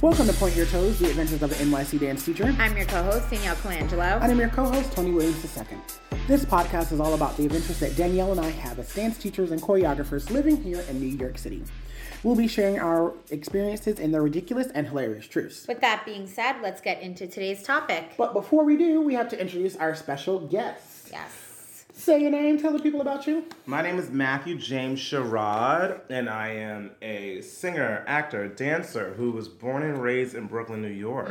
Welcome to Point Your Toes, the adventures of an NYC dance teacher. I'm your co-host Danielle Colangelo. And I'm your co-host, Tony Williams II. This podcast is all about the adventures that Danielle and I have as dance teachers and choreographers living here in New York City. We'll be sharing our experiences and the ridiculous and hilarious truths. With that being said, let's get into today's topic. But before we do, we have to introduce our special guests. Yes. Say your name, tell the people about you. My name is Matthew James Sherrod, and I am a singer, actor, dancer who was born and raised in Brooklyn, New York.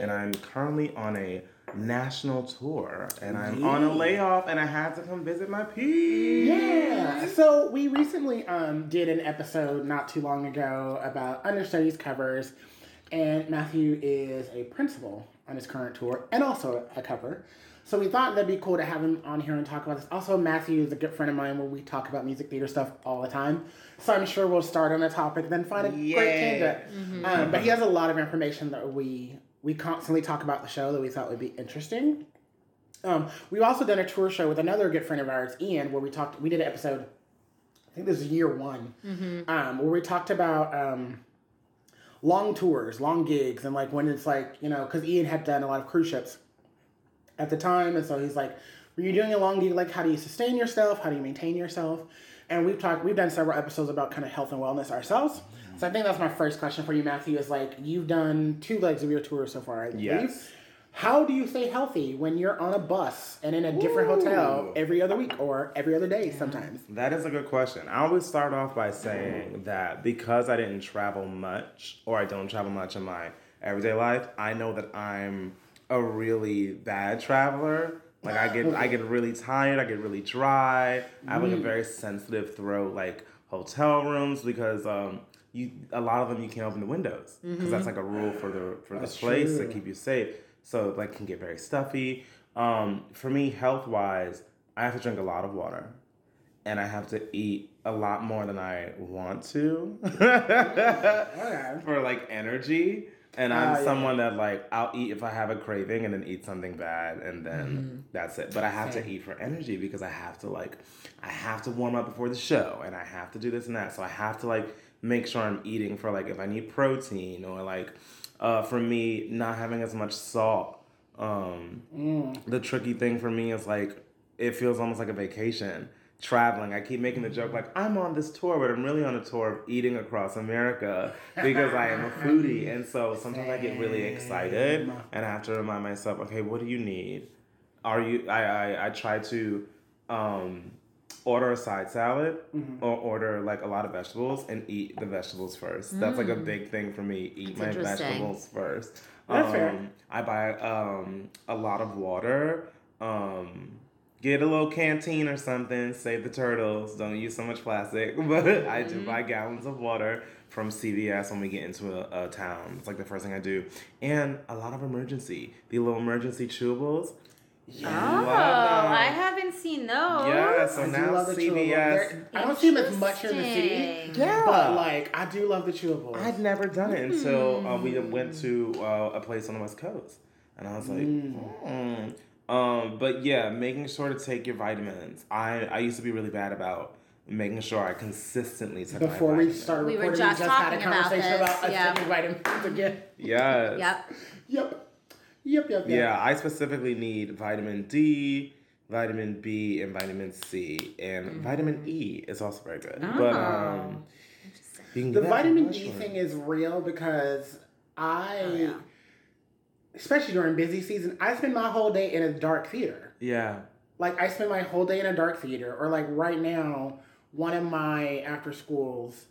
And I'm currently on a national tour, and I'm on a layoff, and I had to come visit my peeps. Yeah. So we recently um, did an episode not too long ago about understudies covers, and Matthew is a principal on his current tour and also a cover. So we thought that'd be cool to have him on here and talk about this. Also, Matthew is a good friend of mine where we talk about music theater stuff all the time. So I'm sure we'll start on a topic, and then find a great Yeah. tangent. Um, but he has a lot of information that we we constantly talk about the show that we thought would be interesting. Um, we've also done a tour show with another good friend of ours, Ian, where we talked. We did an episode. I think this is year one, um, where we talked about um, long tours, long gigs, and like when it's like you know, because Ian had done a lot of cruise ships at the time, and so he's like, Were you're doing a long gig, like how do you sustain yourself? How do you maintain yourself?" And we've talked. We've done several episodes about kind of health and wellness ourselves. So I think that's my first question for you, Matthew. Is like you've done two legs of your tour so far, I believe. Yes. How do you stay healthy when you're on a bus and in a different hotel every other week or every other day sometimes? That is a good question. I always start off by saying that because I didn't travel much, or I don't travel much in my everyday life, I know that I'm a really bad traveler. Like I get, I get really tired. I get really dry. I have like a very sensitive throat, like hotel rooms, because um, you a lot of them you can't open the windows because that's like a rule for the for That's the place true. to keep you safe. So like can get very stuffy. Um, for me, health wise, I have to drink a lot of water and I have to eat a lot more than I want to Okay. for like energy. And Ah, I'm yeah. someone that like I'll eat if I have a craving and then eat something bad and then Mm-hmm. that's it. But I have Same. to eat for energy because I have to like I have to warm up before the show and I have to do this and that. So I have to like make sure I'm eating for like if I need protein or like uh, for me not having as much salt. Um, Mm. the tricky thing for me is like it feels almost like a vacation traveling i keep making the joke like i'm on this tour but i'm really on a tour of eating across america because i am a foodie and so sometimes i get really excited and i have to remind myself okay what do you need are you i i, I try to um order a side salad Mm-hmm. or order like a lot of vegetables and eat the vegetables first that's like a Mm. big thing for me eat That's my vegetables first That's fair. Um, I buy um, a lot of water. Um, get a little canteen or something. Save the turtles. Don't use so much plastic. But I do buy gallons of water from CVS when we get into a, a town. It's like the first thing I do. And a lot of emergency. The little emergency chewables. Oh, love. I haven't seen those. Yeah, so I now love CVS. I don't see them as much here in the city. Yeah. But like, I do love the chewables. I'd never done it until uh, we went to uh, a place on the West Coast, and I was like, mm. Um, but yeah, making sure to take your vitamins. I I used to be really bad about making sure I consistently took Before my we vitamins. started We were recording, just we just had a talking about about us yeah. taking vitamins again. Yes. Yep. Yep. Yep, yep, yep. Yeah, I specifically need vitamin D, vitamin B, and vitamin C, and vitamin E is also very good. But um, you can The get that from vitamin D thing is real because I, Oh, yeah. Especially during busy season, I spend my whole day in a dark theater. Yeah. Like I spend my whole day in a dark theater, or like right now, one of my after schools,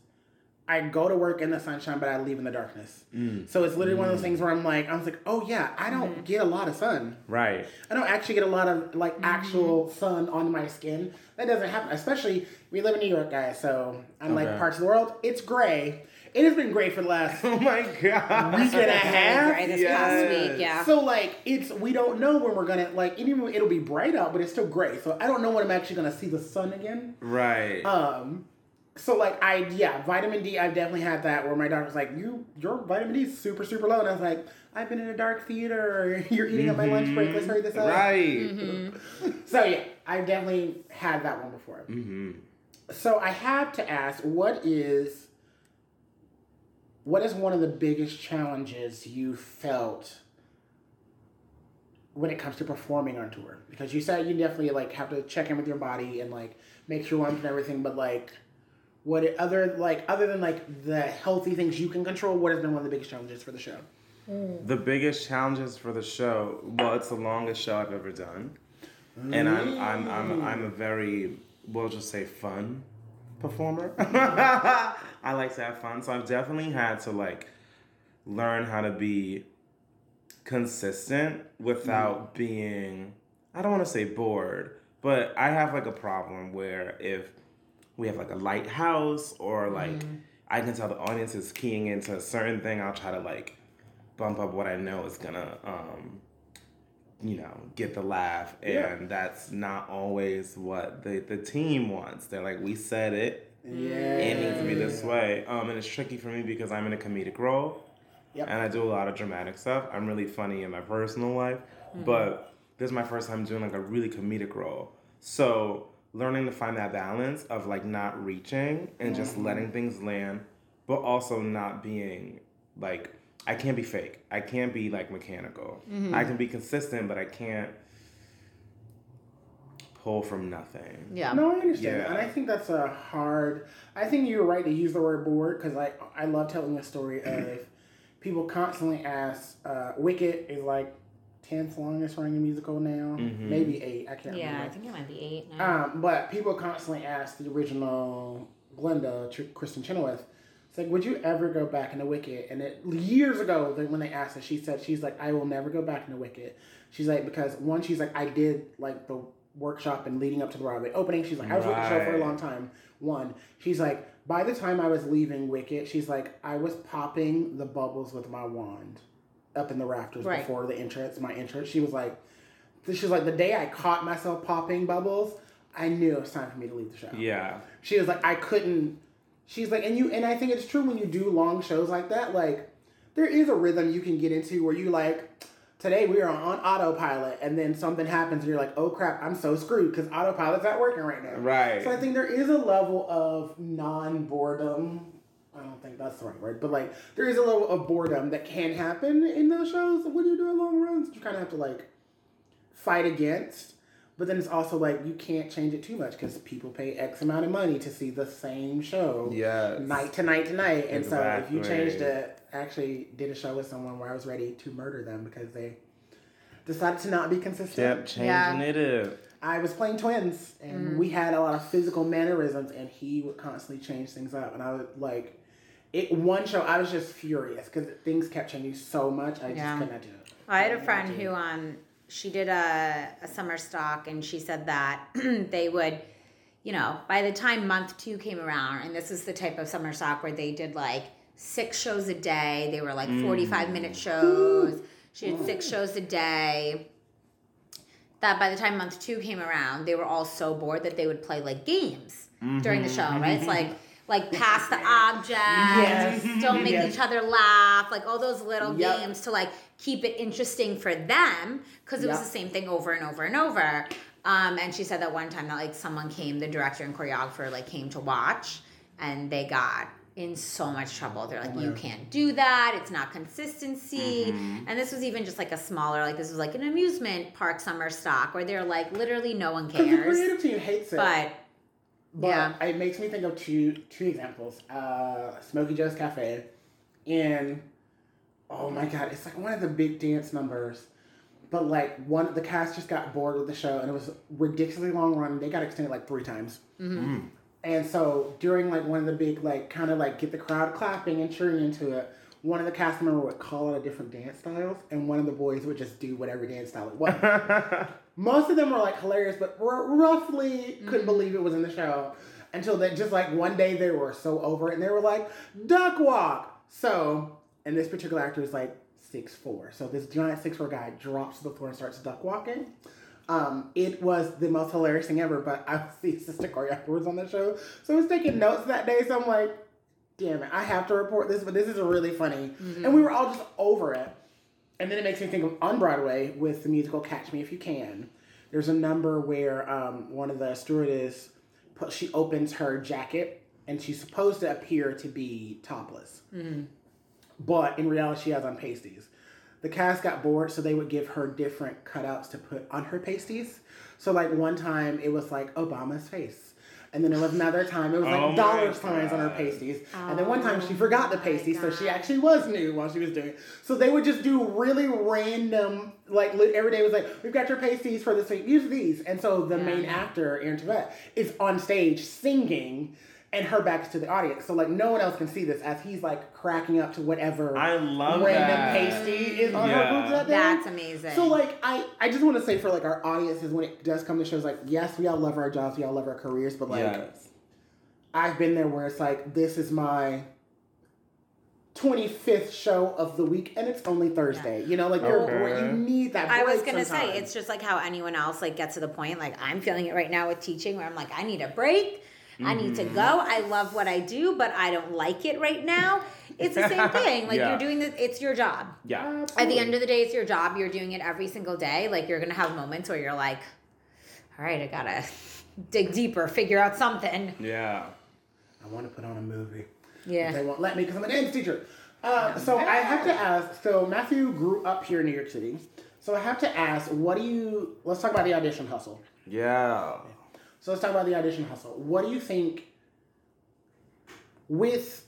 I go to work in the sunshine, but I leave in the darkness. Mm. So it's literally one of those things where I'm like, I was like, oh yeah, I don't get a lot of sun. Right. I don't actually get a lot of like actual sun on my skin. That doesn't happen. Especially we live in New York, guys. So unlike Okay. parts of the world, it's gray. It has been gray for the last Oh my god. week and a half. Gray this past week, yeah. So like it's we don't know when we're gonna like even it'll be bright out, but it's still gray. So I don't know when I'm actually gonna see the sun again. Right. Um, so like I yeah, vitamin D. I've definitely had that where my doctor's like, you your vitamin D is super super low, and I was like, I've been in a dark theater. You're eating up my lunch break. Let's hurry this up. right. So yeah, I definitely had that one before. Mm. Mm-hmm. So I have to ask, what is what is one of the biggest challenges you felt when it comes to performing on tour? Because you said you definitely like have to check in with your body and like make sure lumps and everything, but like what it, other like other than like the healthy things you can control, what has been one of the biggest challenges for the show? The biggest challenges for the show, well, it's the longest show I've ever done. And I'm I'm I'm I'm a very we'll just say fun performer. I like to have fun. So I've definitely had to like learn how to be consistent without mm. being I don't want to say bored, but I have like a problem where if we have like a lighthouse or like I can tell the audience is keying into a certain thing, I'll try to like bump up what I know is gonna um you know get the laugh and Yeah. that's not always what the the team wants. They're like we said it, Yeah. it needs to be this way. Um and it's tricky for me because I'm in a comedic role Yep. and I do a lot of dramatic stuff. I'm really funny in my personal life, but this is my first time doing like a really comedic role. So learning to find that balance of like not reaching and just letting things land, but also not being like I can't be fake. I can't be like mechanical. I can be consistent, but I can't pull from nothing. Yeah. No, I understand, Yeah. and I think that's a hard. I think you're right to use the word bored because I I love telling the story of people constantly ask. Uh, Wicked is like tenth longest running musical now, Mhm. maybe eight. I can't remember. Yeah, I think it might be eight now. Um, but people constantly ask the original Glinda, Tr- Kristen Chenoweth. It's like, would you ever go back into Wicked? And it, years ago, when they asked her, she said, she's like, I will never go back into Wicked. She's like, because one, she's like, I did like the workshop and leading up to the Broadway opening. She's like, I was with the show for a long time. One, she's like, by the time I was leaving Wicked, she's like, I was popping the bubbles with my wand up in the rafters Right. before the entrance, my entrance. She was like, she was like, the day I caught myself popping bubbles, I knew it was time for me to leave the show. Yeah. She was like, I couldn't. She's like, and you, and I think it's true when you do long shows like that. Like, there is a rhythm you can get into where you like, today we are on autopilot, and then something happens, and you're like, oh crap, I'm so screwed because autopilot's not working right now. Right. So I think there is a level of non boredom. I don't think that's the right word, but like there is a level of boredom that can happen in those shows when you're doing long runs. You kind of have to like fight against. But then it's also like you can't change it too much because people pay X amount of money to see the same show Yes. night to night to night. And so if you Exactly. changed it, I actually did a show with someone where I was ready to murder them because they decided to not be consistent. Yep, changing Yeah. it up. I was playing twins, and mm-hmm. we had a lot of physical mannerisms, and he would constantly change things up. And I would like, it one show I was just furious because things kept changing you so much. I just Yeah. could not do it. I had a friend who um she did a, a summer stock and she said that they would you know by the time month two came around and this is the type of summer stock where they did like six shows a day. They were like 45 mm. minute shows. She did six shows a day. That by the time month two came around they were all so bored that they would play like games during the mm-hmm. show right? It's like mm-hmm. Like pass the object Yes. don't make Yes. each other laugh like all those little Yep. games to like keep it interesting for them because it was the same thing over and over and over um, and she said that one time that like someone came the director and choreographer like came to watch and they got in so much trouble they're like you can't do that it's not consistency and this was even just like a smaller like this was like an amusement park summer stock where they're like literally no one 'Cause the creative team hates it. but But Yeah. it makes me think of two two examples. Uh, Smoky Joe's Cafe, and oh my god, it's like one of the big dance numbers. But like one, of the cast just got bored with the show, and it was ridiculously long run. They got extended like three times. And so during like one of the big like kind of like get the crowd clapping and cheering into it, one of the cast members would call out a different dance styles, and one of the boys would just do whatever dance style it was. Most of them were like hilarious, but r- roughly couldn't believe it was in the show until then. Just like one day they were so over it, and they were like duck walk. So, and this particular actor is like six four. So this giant six four guy drops to the floor and starts duck walking. Um, it was the most hilarious thing ever. But I was the assistant choreographer on the show, so I was taking notes that day. So I'm like, damn it, I have to report this, but this is really funny. And we were all just over it. And then it makes me think of on Broadway with the musical Catch Me If You Can. There's a number where um, one of the stewardess, put, she opens her jacket and she's supposed to appear to be topless. but in reality, she has on pasties. The cast got bored, so they would give her different cutouts to put on her pasties. So, like one time, it was like Obama's face. And then it was another time it was like Oh dollar signs on her God. pasties. And then one time she Oh forgot the my pasties, so she actually was new while she was doing it. So they would just do really random, like every day was like, we've got your pasties for this week, use these. And so the main actor, Aaron Tveit, is on stage singing and her back is to the audience. So like no one else can see this as he's like cracking up to whatever I love random that. pasty is on her boobs that day. That's amazing. So like I, I just want to say for like our audiences when it does come to shows like yes we all love our jobs we all love our careers but like yes. I've been there where it's like this is my 25th show of the week and it's only Thursday. You know, like you're Okay. you need that I was gonna sometimes. say it's just like how anyone else like gets to the point. Like I'm feeling it right now with teaching, where I'm like, I need a break. I need to Mm-hmm. go. I love what I do, but I don't like it right now. It's the same thing. Like Yeah. you're doing this. It's your job. Yeah. At the end of the day, it's your job. You're doing it every single day. Like you're gonna have moments where you're like, all right, I gotta dig deeper, figure out something. Yeah. I want to put on a movie. Yeah. They won't let me because I'm a dance teacher. Uh, so I have to ask. So Matthew grew up here in New York City. So I have to ask, what do you? Let's talk about the audition hustle. Yeah. So let's talk about the audition hustle. What do you think? With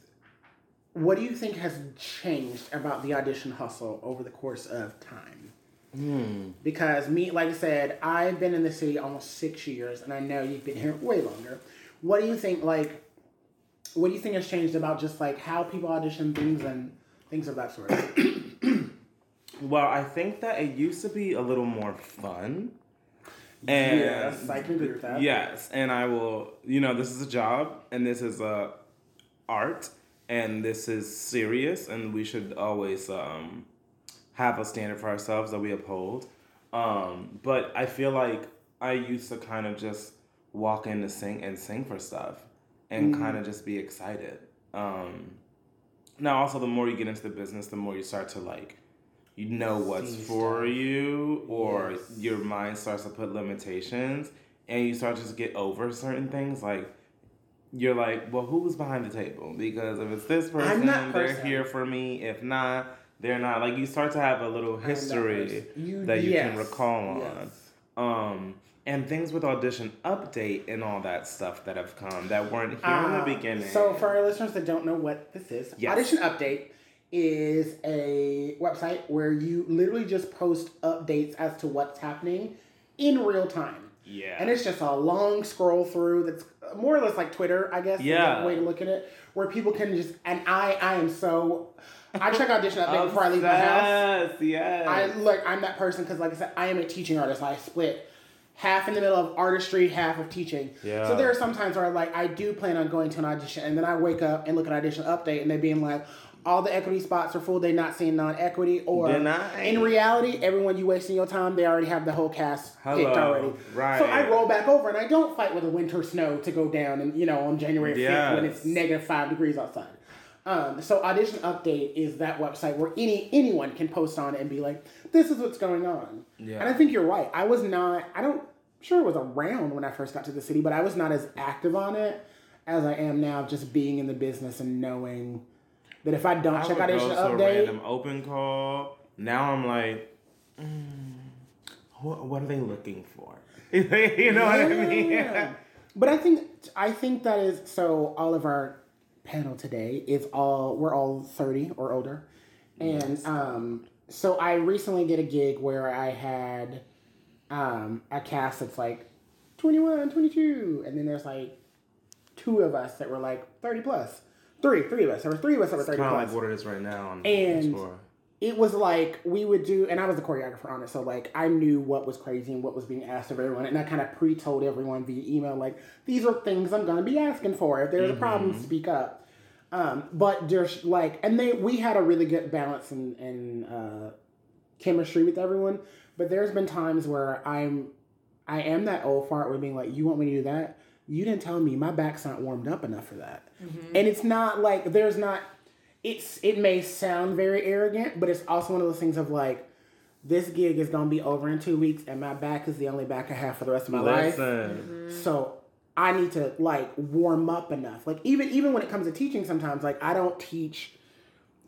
what do you think has changed about the audition hustle over the course of time? Hmm. Because me, like I said, I've been in the city almost six years, and I know you've been here way longer. What do you think? Like, what do you think has changed about just like how people audition things and things of that sort? Well, I think that it used to be a little more fun. And yes, I can agree with that. Yes, and I will. You know, this is a job, and this is a art, and this is serious, and we should always um, have a standard for ourselves that we uphold. Um, but I feel like I used to kind of just walk in to sing and sing for stuff, and kind of just be excited. Um, now, also, the more you get into the business, the more you start to like you know what's for stuff. you or Yes. your mind starts to put limitations and you start to just get over certain things like you're like well who's behind the table because if it's this person that they're here for me if not they're not like you start to have a little history. You- that you can recall on yes. um and things with audition update and all that stuff that have come that weren't here in Uh, the beginning So, for our listeners that don't know what this is, Yes. Audition Update is a website where you literally just post updates as to what's happening in real time. yeah And it's just a long scroll through that's more or less like Twitter, I guess. Yeah. way to look at it, where people can just and I I am so I check audition update before I leave my house. Obsessed, yes I look, I'm that person because, like I said, I am a teaching artist. I split half in the middle of artistry, half of teaching. Yeah. So there are some times where, like, I do plan on going to an audition, and then I wake up and look at audition update, and they being like, all the equity spots are full. They're not seeing non-equity, or Denied. in reality, everyone you wasting your time, they already have the whole cast picked already. Right. So I roll back over, and I don't fight with a winter snow to go down, and you know, on January fifth when it's negative five degrees outside. Um, so audition update is that website where any anyone can post on it and be like, "This is what's going on." Yeah. And I think you're right. I was not. I don't. Sure, it was around when I first got to the city, but I was not as active on it as I am now. Just being in the business and knowing that if I don't I check would audition go to a update, random open call. Now I'm like, mm, what, what are they looking for? you know what I mean? But I think I think that is so. All of our panel today is all we're all thirty or older, and um, so I recently did a gig where I had um, a cast that's like 21, 22, and then there's like two of us that were like thirty plus. Three, three of us. There were three of us were thirty Kind of like what it is right now on And- tour. it was like we would do, and I was the choreographer on it, so like I knew what was crazy and what was being asked of everyone, and I kind of pre-told everyone via email like these are things I'm gonna be asking for. If there's a problem, speak up. Um, but there's like, and they we had a really good balance and and uh, chemistry with everyone. But there's been times where I'm, I am that old fart with being like, you want me to do that? You didn't tell me. My back's not warmed up enough for that, and it's not like there's not it's it may sound very arrogant, but it's also one of those things of like, this gig is gonna be over in two weeks, and my back is the only back I have for the rest of my life. Listen, So I need to like warm up enough. Like even even when it comes to teaching, sometimes like I don't teach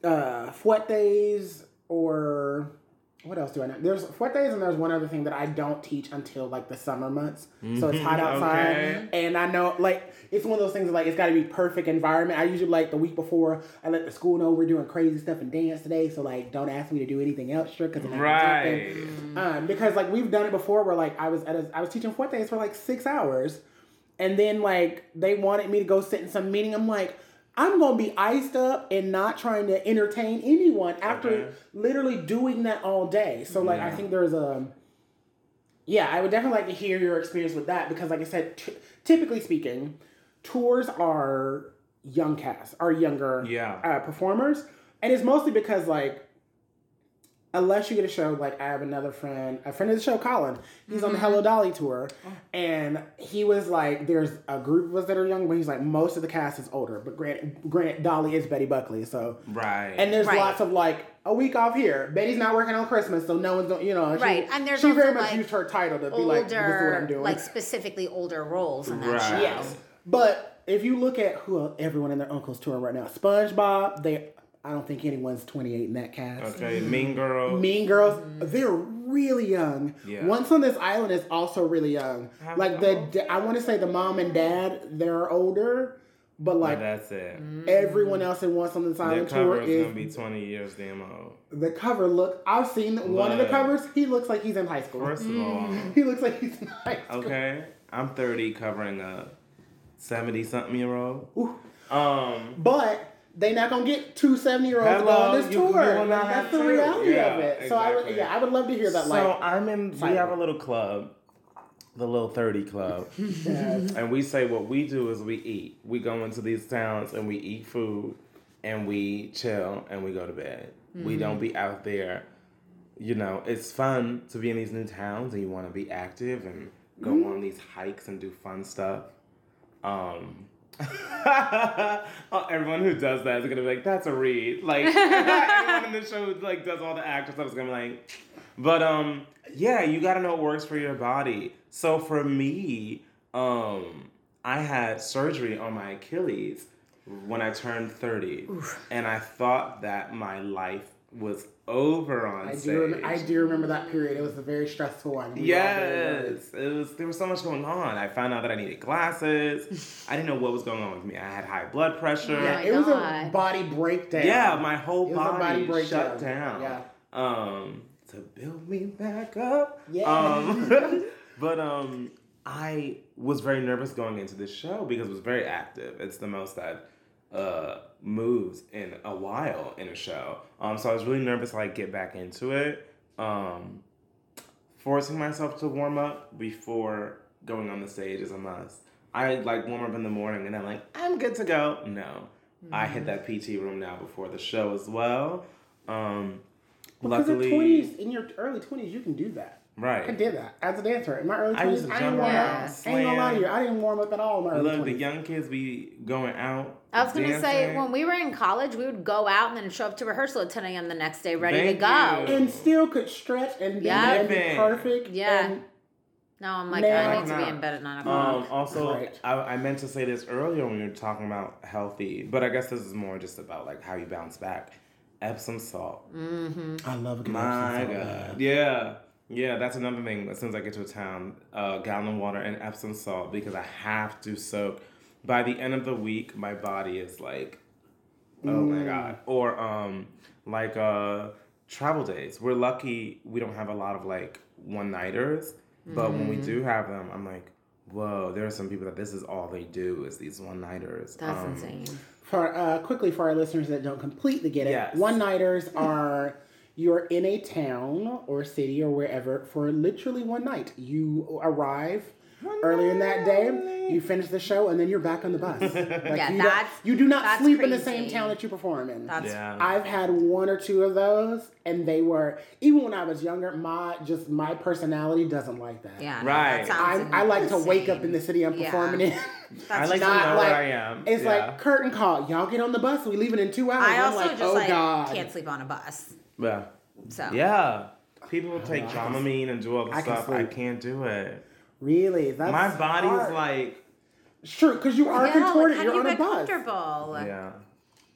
uh, fouettés or what else do I know? There's fouettés and there's one other thing that I don't teach until like the summer months. So it's hot outside, Okay. and I know like it's one of those things like it's got to be perfect environment. I usually like the week before I let the school know we're doing crazy stuff and dance today. So like don't ask me to do anything extra because Right. um, because like we've done it before where like I was at a, I was teaching fouettés for like six hours, and then like they wanted me to go sit in some meeting. I'm like, I'm gonna be iced up and not trying to entertain anyone after Okay. literally doing that all day. So like I think there's a yeah, I would definitely like to hear your experience with that because like I said, t- typically speaking, tours are young cast, are younger Yeah. uh, performers, and it's mostly because like unless you get a show like I have another friend, a friend of the show, Colin. He's on the mm-hmm. Hello Dolly tour, oh. and he was like, "There's a group of us that are young, but he's like, most of the cast is older. But Grant, granted, Dolly is Betty Buckley, so Right. and there's Right. lots of like a week off here. Betty's not working on Christmas, so no one's going. You know, she, Right, and there's she very much like, used her title to be like, "This is what I'm doing." like specifically older roles in that Right. show. Yes, but if you look at who everyone and their uncles touring right now, SpongeBob, they I don't think anyone's 28 in that cast. okay. Mean mm. Girls. Mean Girls, mm. they're really young. Yeah. Once on this island is also really young. How- Like the da- I want to say the mom and dad, they're older, but But like that's it. Mm. everyone else in Once on this Their island cover tour is is gonna be 20 years damn old. the cover look. I've seen one of the covers. He looks like he's in high school. First of all, He looks like he's in high school. okay, I'm 30 covering a 70 something year old. Ooh. Um, But they not gonna get two 70 year olds to go on this you- you tour. not That's the reality Yeah, of it. So I would, yeah, I would love to hear that. so like, I'm in. We have a little club, the little 30 club, yes. and we say what we do is we eat. We go into these towns and we eat food, and we chill and we go to bed. We don't be out there. You know, it's fun to be in these new towns and you want to be active and go on these hikes and do fun stuff. Um, everyone who does that is gonna be like, "That's a read." Like everyone in the show like does all the actor stuff is gonna be like, but um, yeah, you gotta know what works for your body. So for me, um, I had surgery on my Achilles when I turned thirty, and I thought that my life was over on I stage. do. Rem- I do remember that period. It was a very stressful one. We all very worried. Yes, it was. There was so much going on. I found out that I needed glasses. I didn't know what was going on with me. I had high blood pressure. Yeah, my it was a body breakdown. Yeah, my whole It was a body, body shut down. Yeah. Um, to build me back up. Yeah. Um, but um, I was very nervous going into this show because it was very active. It's the most I've uh moved in a while in a show. Um, so I was really nervous to like get back into it. Um, forcing myself to warm up before going on the stage is a must. I like warm up in the morning and I'm like, I'm good to go. No. I hit that PT room now before the show as well. Um, Because in luckily, twenties, in your early twenties, you can do that. I did that as a dancer. In my early I used twenties, to I, didn't jump warm around, up. I ain't gonna lie to you. I didn't warm up at all in my early Look, the 20s. young kids be going out. I was gonna say when we were in college, we would go out and then show up to rehearsal at 10 a.m. the next day, ready Thank to go. you. and still could stretch and be, Yeah. and be perfect. Yeah. And No, I'm like, Man, I need to be not. in bed at nine o'clock. Um, also, Right. I, I meant to say this earlier when we were talking about healthy, but I guess this is more just about like how you bounce back. Epsom salt. mm-hmm. I love a good My Epsom salt God. bath. Yeah. Yeah, that's another thing. As soon as I get to a town, uh, gallon of water and Epsom salt because I have to soak. By the end of the week, my body is like, oh my Mm. god. Or um, like uh, travel days. We're lucky we don't have a lot of like one nighters, but when we do have them, I'm like, whoa. There are some people that this is all they do is these one nighters. That's Um, insane. For uh, quickly for our listeners that don't completely get it, Yes. one nighters are you're in a town or city or wherever for literally one night. You arrive earlier in that day, you finish the show, and then you're back on the bus. Like, Yeah, you, don't- that's- you do not that's sleep in the same town that you perform in. That's Yeah. I've had one or two of those, and they were even when I was younger. My just my personality doesn't like that. yeah. Right. That I, I like to wake up in the city I'm Yeah. performing in. I That's like to not know like- where I am. It's Yeah. like curtain call. Y'all get on the bus. We leaving in two hours. I I'm also like, just oh like god. can't sleep on a bus. Yeah. So Yeah. People will take I Dramamine and do all the I can stuff. I sleep. can't do it. Really? That's My body's hard. like, Sure, because you are yeah, contorted. like, how You're you on a get bus. comfortable? yeah.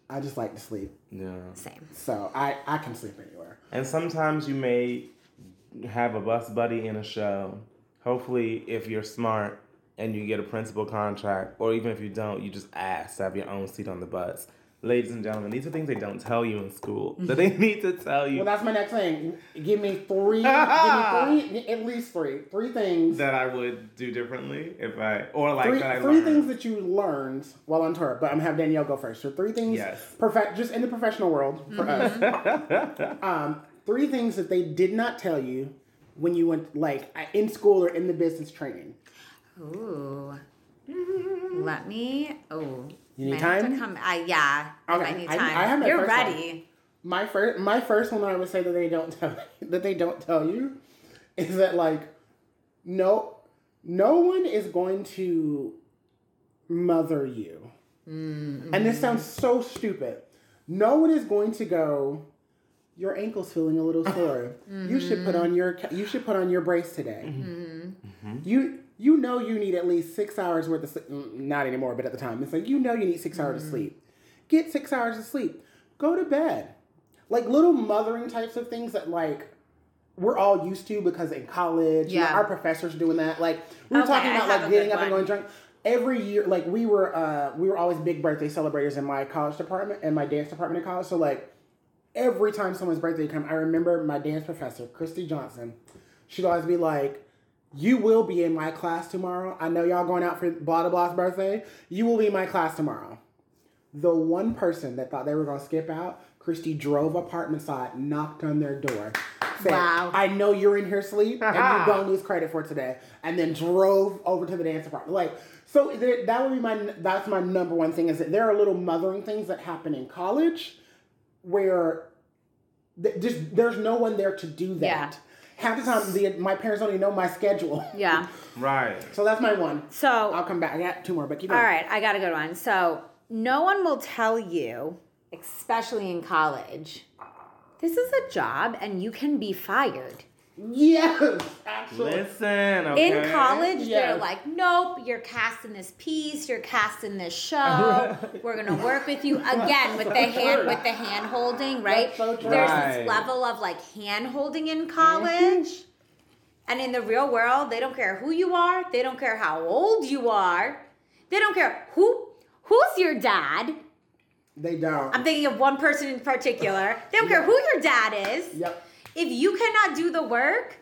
I just like to sleep. Yeah. Same. So I, I can sleep anywhere. And sometimes you may have a bus buddy in a show. Hopefully, if you're smart and you get a principal contract, or even if you don't, you just ask to have your own seat on the bus. Ladies and gentlemen, these are things they don't tell you in school that they need to tell you Well, that's my next thing. Give me three. give me three. At least three. Three things. that I would do differently if I, or like Three, that I three learned. things that you learned while on tour, but I'm gonna have Danielle go first. So three things, Yes. perfect, just in the professional world for us. um, three things that they did not tell you when you went, like in school or in the business training. Ooh. Let me. Oh. You need might have time? To come, I yeah. Okay, I need I- time. I have my You're first one. ready. My first, my first one, I would say that they don't tell that they don't tell you, is that like, no, no one is going to mother you, mm-hmm. and this sounds so stupid. No one is going to go. Your ankle's feeling a little sore. You should put mm-hmm. on your you should put on your brace today. Mm-hmm. You you know you need at least six hours worth of sleep. Mm, Not anymore, but at the time, it's like you know you need six hours of sleep. Get six hours of sleep. Go to bed. Like little mothering types of things that like we're all used to because in college, you know, Yeah. our professors doing that. Like we were Okay, talking about like getting up and going drunk. Every year, like we were, uh, we were always big birthday celebrators in my college department and my dance department in college. So like every time someone's birthday come, I remember my dance professor, Christy Johnson. She'd always be like, "You will be in my class tomorrow. I know y'all going out for blah blah blah's birthday. You will be in my class tomorrow." The one person that thought they were gonna skip out, Christy drove apartment side, knocked on their door, said, Wow. "I know you're in here sleep, and you're gonna lose credit for today," and then drove over to the dance department. Like, so there, that would be my that's my number one thing is that there are little mothering things that happen in college where th- just there's no one there to do that. Yeah. Half the time, the, my parents don't even know my schedule. Yeah. right. So that's my one. So I'll come back. I got two more, but keep going. right, I got a good one. So, no one will tell you, especially in college, this is a job and you can be fired. Yes, actually. Listen, okay. In college, they're like, nope, you're casting this piece, you're casting this show. We're gonna work with you again with the hand with the hand holding, right? So. There's Right. this level of like hand holding in mm-hmm. college. And in the real world, they don't care who you are, they don't care how old you are, they don't care who who's your dad. They don't. I'm thinking of one person in particular. They don't care who your dad is. yep. If you cannot do the work,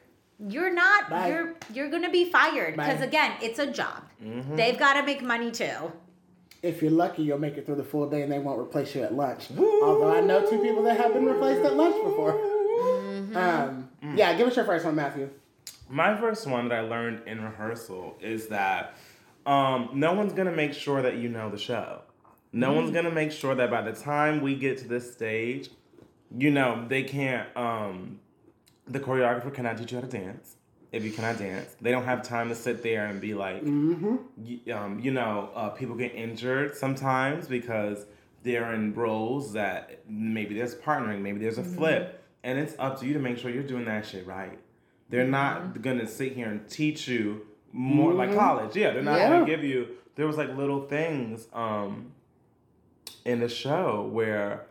you're not Bye. you're you're gonna be fired because again, it's a job. Mm-hmm. They've got to make money too. If you're lucky, you'll make it through the full day, and they won't replace you at lunch. Although I know two people that have been replaced at lunch before. Mm-hmm. Um, Mm. yeah, give us your first one, Matthew. My first one that I learned in rehearsal is that um, no one's gonna make sure that you know the show. No one's gonna make sure that by the time we get to this stage, you know they can't. Um, the choreographer cannot teach you how to dance if you cannot dance. They don't have time to sit there and be like, y- um, you know, uh, people get injured sometimes because they're in roles that maybe there's partnering, maybe there's a flip, and it's up to you to make sure you're doing that shit right. They're not gonna sit here and teach you more like college. Yeah, they're not Yeah. gonna give you. There was like little things um, in the show where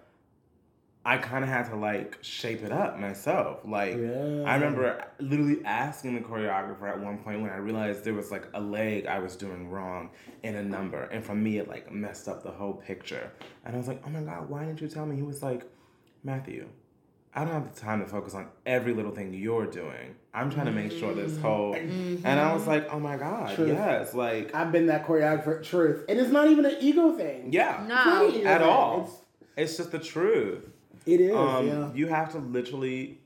I kind of had to like shape it up myself. Like Yeah. I remember literally asking the choreographer at one point when I realized there was like a leg I was doing wrong in a number, and for me it like messed up the whole picture. And I was like, "Oh my god, why didn't you tell me?" He was like, "Matthew, I don't have the time to focus on every little thing you're doing. I'm trying to make sure this mm. whole." Mm-hmm. And I was like, "Oh my god, Truth. yes!" Like, I've been that choreographer. Truth, and it's not even an ego thing. yeah, No. Not at thing. all. It's, It's just the truth. It is. Um, yeah. You have to literally,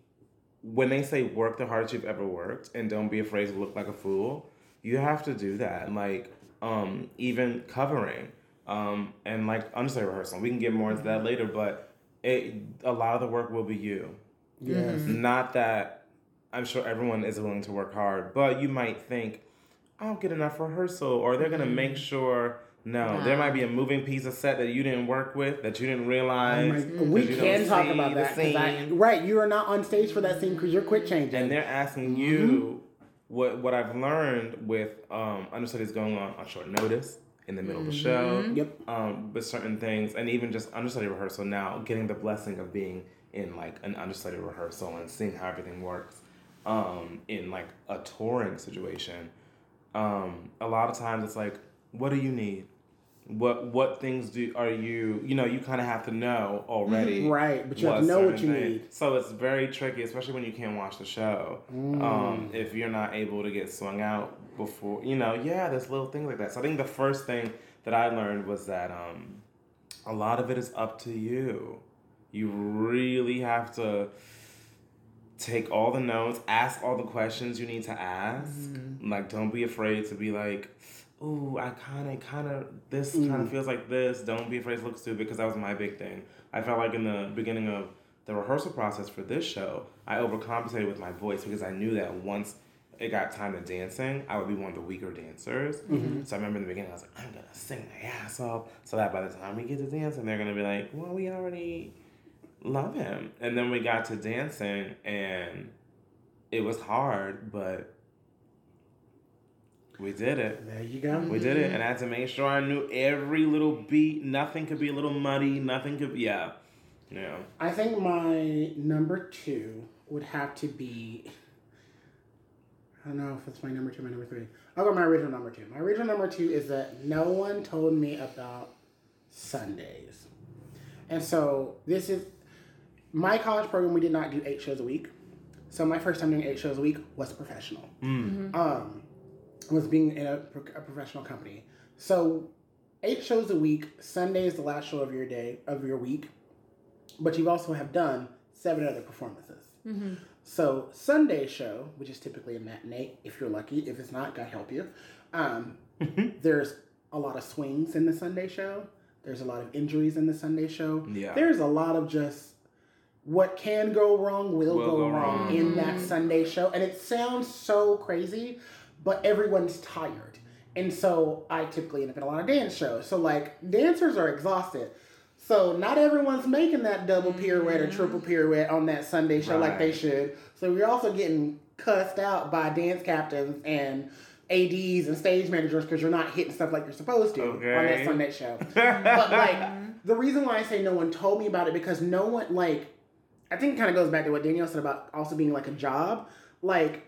when they say work the hardest you've ever worked and don't be afraid to look like a fool, you have to do that. Like, um, even covering, um, and like understudy rehearsal. We can get more into that later, but it a lot of the work will be you. Yes. Not that I'm sure everyone is willing to work hard, but you might think, I'll get enough rehearsal, or they're gonna make sure. No, there might be a moving piece of set that you didn't work with that you didn't realize. Oh we can talk about that. that. 'cause I, right, you are not on stage for that scene because you're quick changing. and they're asking you what what I've learned with um, understudies going on on short notice in the middle of the show. Yep. Um, with certain things, and even just understudy rehearsal. Now, getting the blessing of being in like an understudy rehearsal and seeing how everything works, um, in like a touring situation. Um, a lot of times it's like, what do you need? What what things do are you you know you kind of have to know already Right, but you have to know what you things- need. So it's very tricky, especially when you can't watch the show. Mm. Um, if you're not able to get swung out before, you know, yeah, there's little things like that. So I think the first thing that I learned was that um, a lot of it is up to you. You really have to take all the notes, ask all the questions you need to ask. Mm-hmm. Like, don't be afraid to be like, ooh, I kind of, kind of, this kind Mm. of feels like this. Don't be afraid to look stupid because that was my big thing. I felt like in the beginning of the rehearsal process for this show, I overcompensated with my voice because I knew that once it got time to dancing, I would be one of the weaker dancers. Mm-hmm. So I remember in the beginning, I was like, I'm gonna sing my ass off, so that by the time we get to dancing, they're gonna be like, well, we already love him. And then we got to dancing, and it was hard, but we did it. There you go. We did it, and I had to make sure I knew every little beat. Nothing could be a little muddy. Nothing could, be yeah, yeah. I think my number two would have to be. I don't know if it's my number two, or my number three. I'll go my original number two. My original number two is that no one told me about Sundays, and so this is my college program. We did not do eight shows a week, so my first time doing eight shows a week was professional. Um, was being in a, a professional company. So eight shows a week. Sunday is the last show of your day of your week but you also have done seven other performances. So Sunday show, which is typically a matinee, if you're lucky. If it's not, God help you. Um, there's a lot of swings in the Sunday show. There's a lot of injuries in the Sunday show. Yeah. There's a lot of just what can go wrong will, Will go, go wrong, wrong. in that Sunday show. And it sounds so crazy, but everyone's tired. And so I typically end up in a lot of dance shows. So like dancers are exhausted. So not everyone's making that double pirouette or mm-hmm. triple pirouette on that Sunday show like they should. So we're also getting cussed out by dance captains and ADs and stage managers because you're not hitting stuff like you're supposed to on that Sunday show. but like the reason why I say no one told me about it because no one like I think it kind of goes back to what Danielle said about also being like a job. Like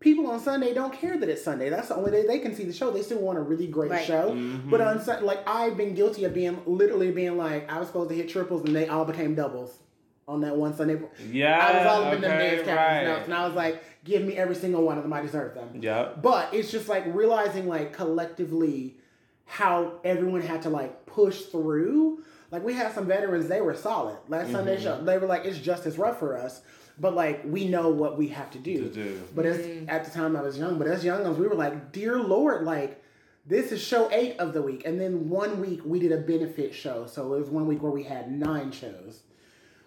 people on Sunday don't care that it's Sunday. That's the only day they can see the show. They still want a really great Right. show. Mhm. But on Sunday, like I've been guilty of being literally being like I was supposed to hit triples and they all became doubles on that one Sunday. Yeah, I was all up in them okay, dance captain's right. notes and I was like, give me every single one of them. I deserve them. Yeah. But it's just like realizing like collectively how everyone had to like push through. Like we had some veterans, they were solid. Last Sunday Mm-hmm. show, they were like, it's just as rough for us. But like we know what we have to do. To do. But as, mm. at the time I was young, but as young as we were like, dear Lord, like this is show eight of the week. And then one week we did a benefit show. So it was one week where we had nine shows.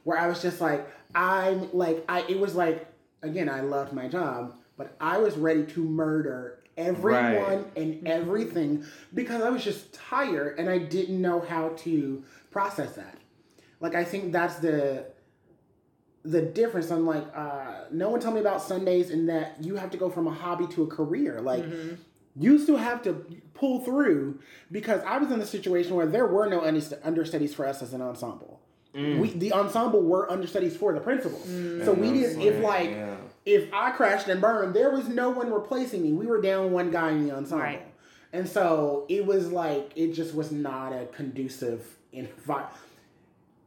Where I was just like, I'm like, I it was like, again, I loved my job, but I was ready to murder everyone Right. and everything because I was just tired and I didn't know how to process that. Like I think that's the the difference. I'm like, uh, no one told me about Sundays and that you have to go from a hobby to a career. Like mm-hmm. you still have to pull through because I was in a situation where there were no understudies for us as an ensemble. Mm. We the ensemble were understudies for the principals. So we That's didn't if like yeah. if I crashed and burned, there was no one replacing me. We were down one guy in the ensemble. Right. And so it was like it just was not a conducive environment.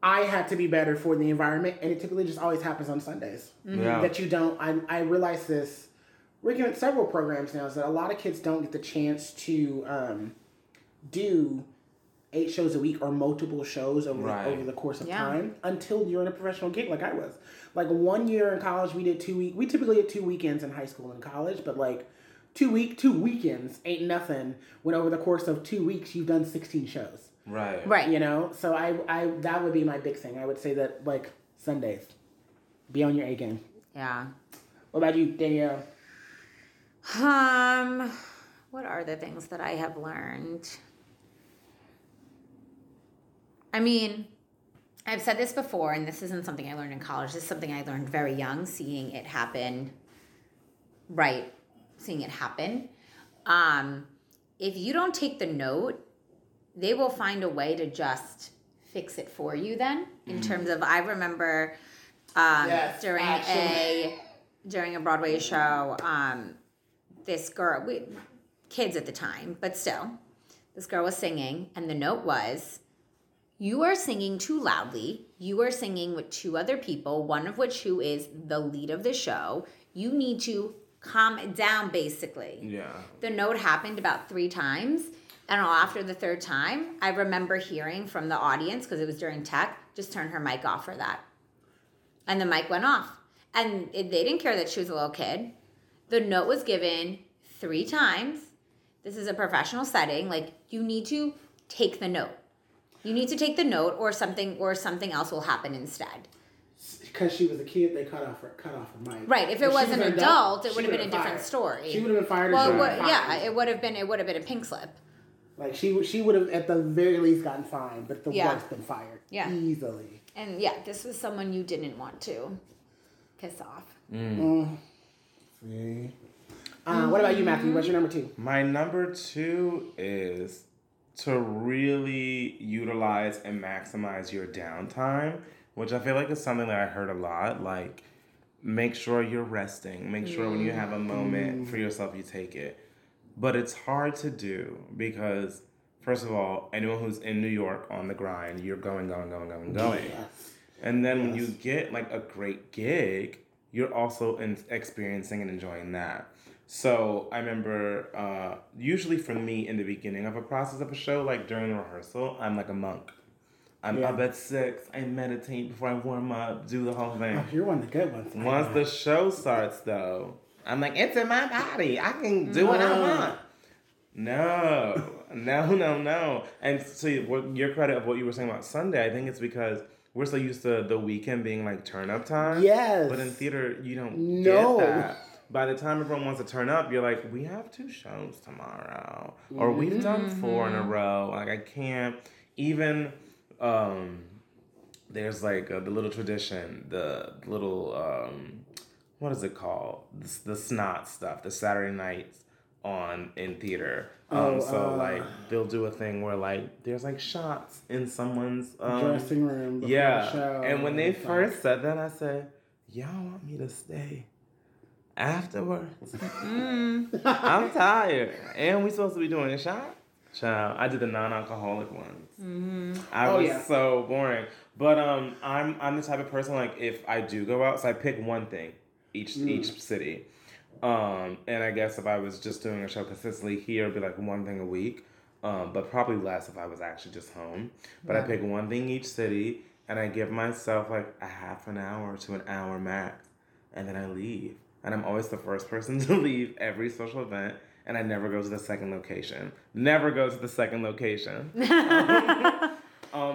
I had to be better for the environment, and it typically just always happens on Sundays. Yeah. That you don't. I I realize this. Working at several programs now is that a lot of kids don't get the chance to um, do eight shows a week or multiple shows over Right. the, over the course of Yeah. time until you're in a professional gig like I was. Like one year in college, we did two week. We typically did two weekends in high school and college, but like two week two weekends ain't nothing. When over the course of two weeks, you've done sixteen shows. Right. Right. You know, so I I that would be my big thing. I would say that like Sundays, be on your A game. Yeah. What about you, Danielle? Um, what are the things that I have learned? I mean, I've said this before, and this isn't something I learned in college. This is something I learned very young, seeing it happen. Right, seeing it happen. Um, if you don't take the note they will find a way to just fix it for you then in terms of i remember um, Yes, during actually. a during a broadway show um, this girl we kids at the time but still this girl was singing and the note was you are singing too loudly. You are singing with two other people one of which who is the lead of the show. You need to calm it down basically. Yeah. the note happened about three times and after the third time i remember hearing from the audience because it was during tech just turn her mic off for that. And the mic went off. And it, they didn't care that she was a little kid. The note was given three times. This is a professional setting like you need to take the note. You need to take the note or something or something else will happen instead. Because she was a kid, they cut off her cut off her mic. right if it If was an adult, adult, it would have been a would've different story. She would have been fired. well it would've yeah it would have been it would have been a pink slip Like she would- she would have at the very least gotten fined, but the Yeah. worst been fired. Yeah. Easily. And yeah, this was someone you didn't want to piss off. Mm. Mm. See. Uh, what about you, Matthew? What's your number two? My number two is to really utilize and maximize your downtime, which I feel like is something that I heard a lot. Like, make sure you're resting. Make sure when you mm. have a moment for yourself, you take it. But it's hard to do because, first of all, anyone who's in New York on the grind, you're going, going, going, going, going. Yes. And then when you get like a great gig, you're also in experiencing and enjoying that. So I remember, uh, usually for me in the beginning of a process of a show, like during the rehearsal, I'm like a monk. I'm Yeah. up at six. I meditate before I warm up, do the whole thing. Oh, you're one of the good ones. Once the show starts, though, I'm like, it's in my body. I can do what I want. No, no, no, no. And so, what your credit of what you were saying about Sunday, I think it's because we're so used to the weekend being like turn up time. Yes. But in theater, you don't No. get that. By the time everyone wants to turn up, you're like, we have two shows tomorrow, or we've done four in a row. Like I can't even. Um, there's like uh, the little tradition, the little um, what is it called? The, the snot stuff, the Saturday nights on in theater. Um, Oh, so uh, like they'll do a thing where like there's like shots in someone's um, dressing room. Yeah. The show And when they stuff. first said that, I said, "Y'all want me to stay afterwards? I'm tired, and we supposed to be doing a shot." Child, I did the non-alcoholic ones. I Oh, was yeah. so boring. But um, I'm I'm the type of person like if I do go out, so I pick one thing each Mm. each city. Um, and I guess if I was just doing a show consistently here, it'd be like one thing a week. Um, but probably less if I was actually just home. But I pick one thing each city, and I give myself like a half an hour to an hour max, and then I leave. And I'm always the first person to leave every social event, and I never go to the second location. Never go to the second location. um,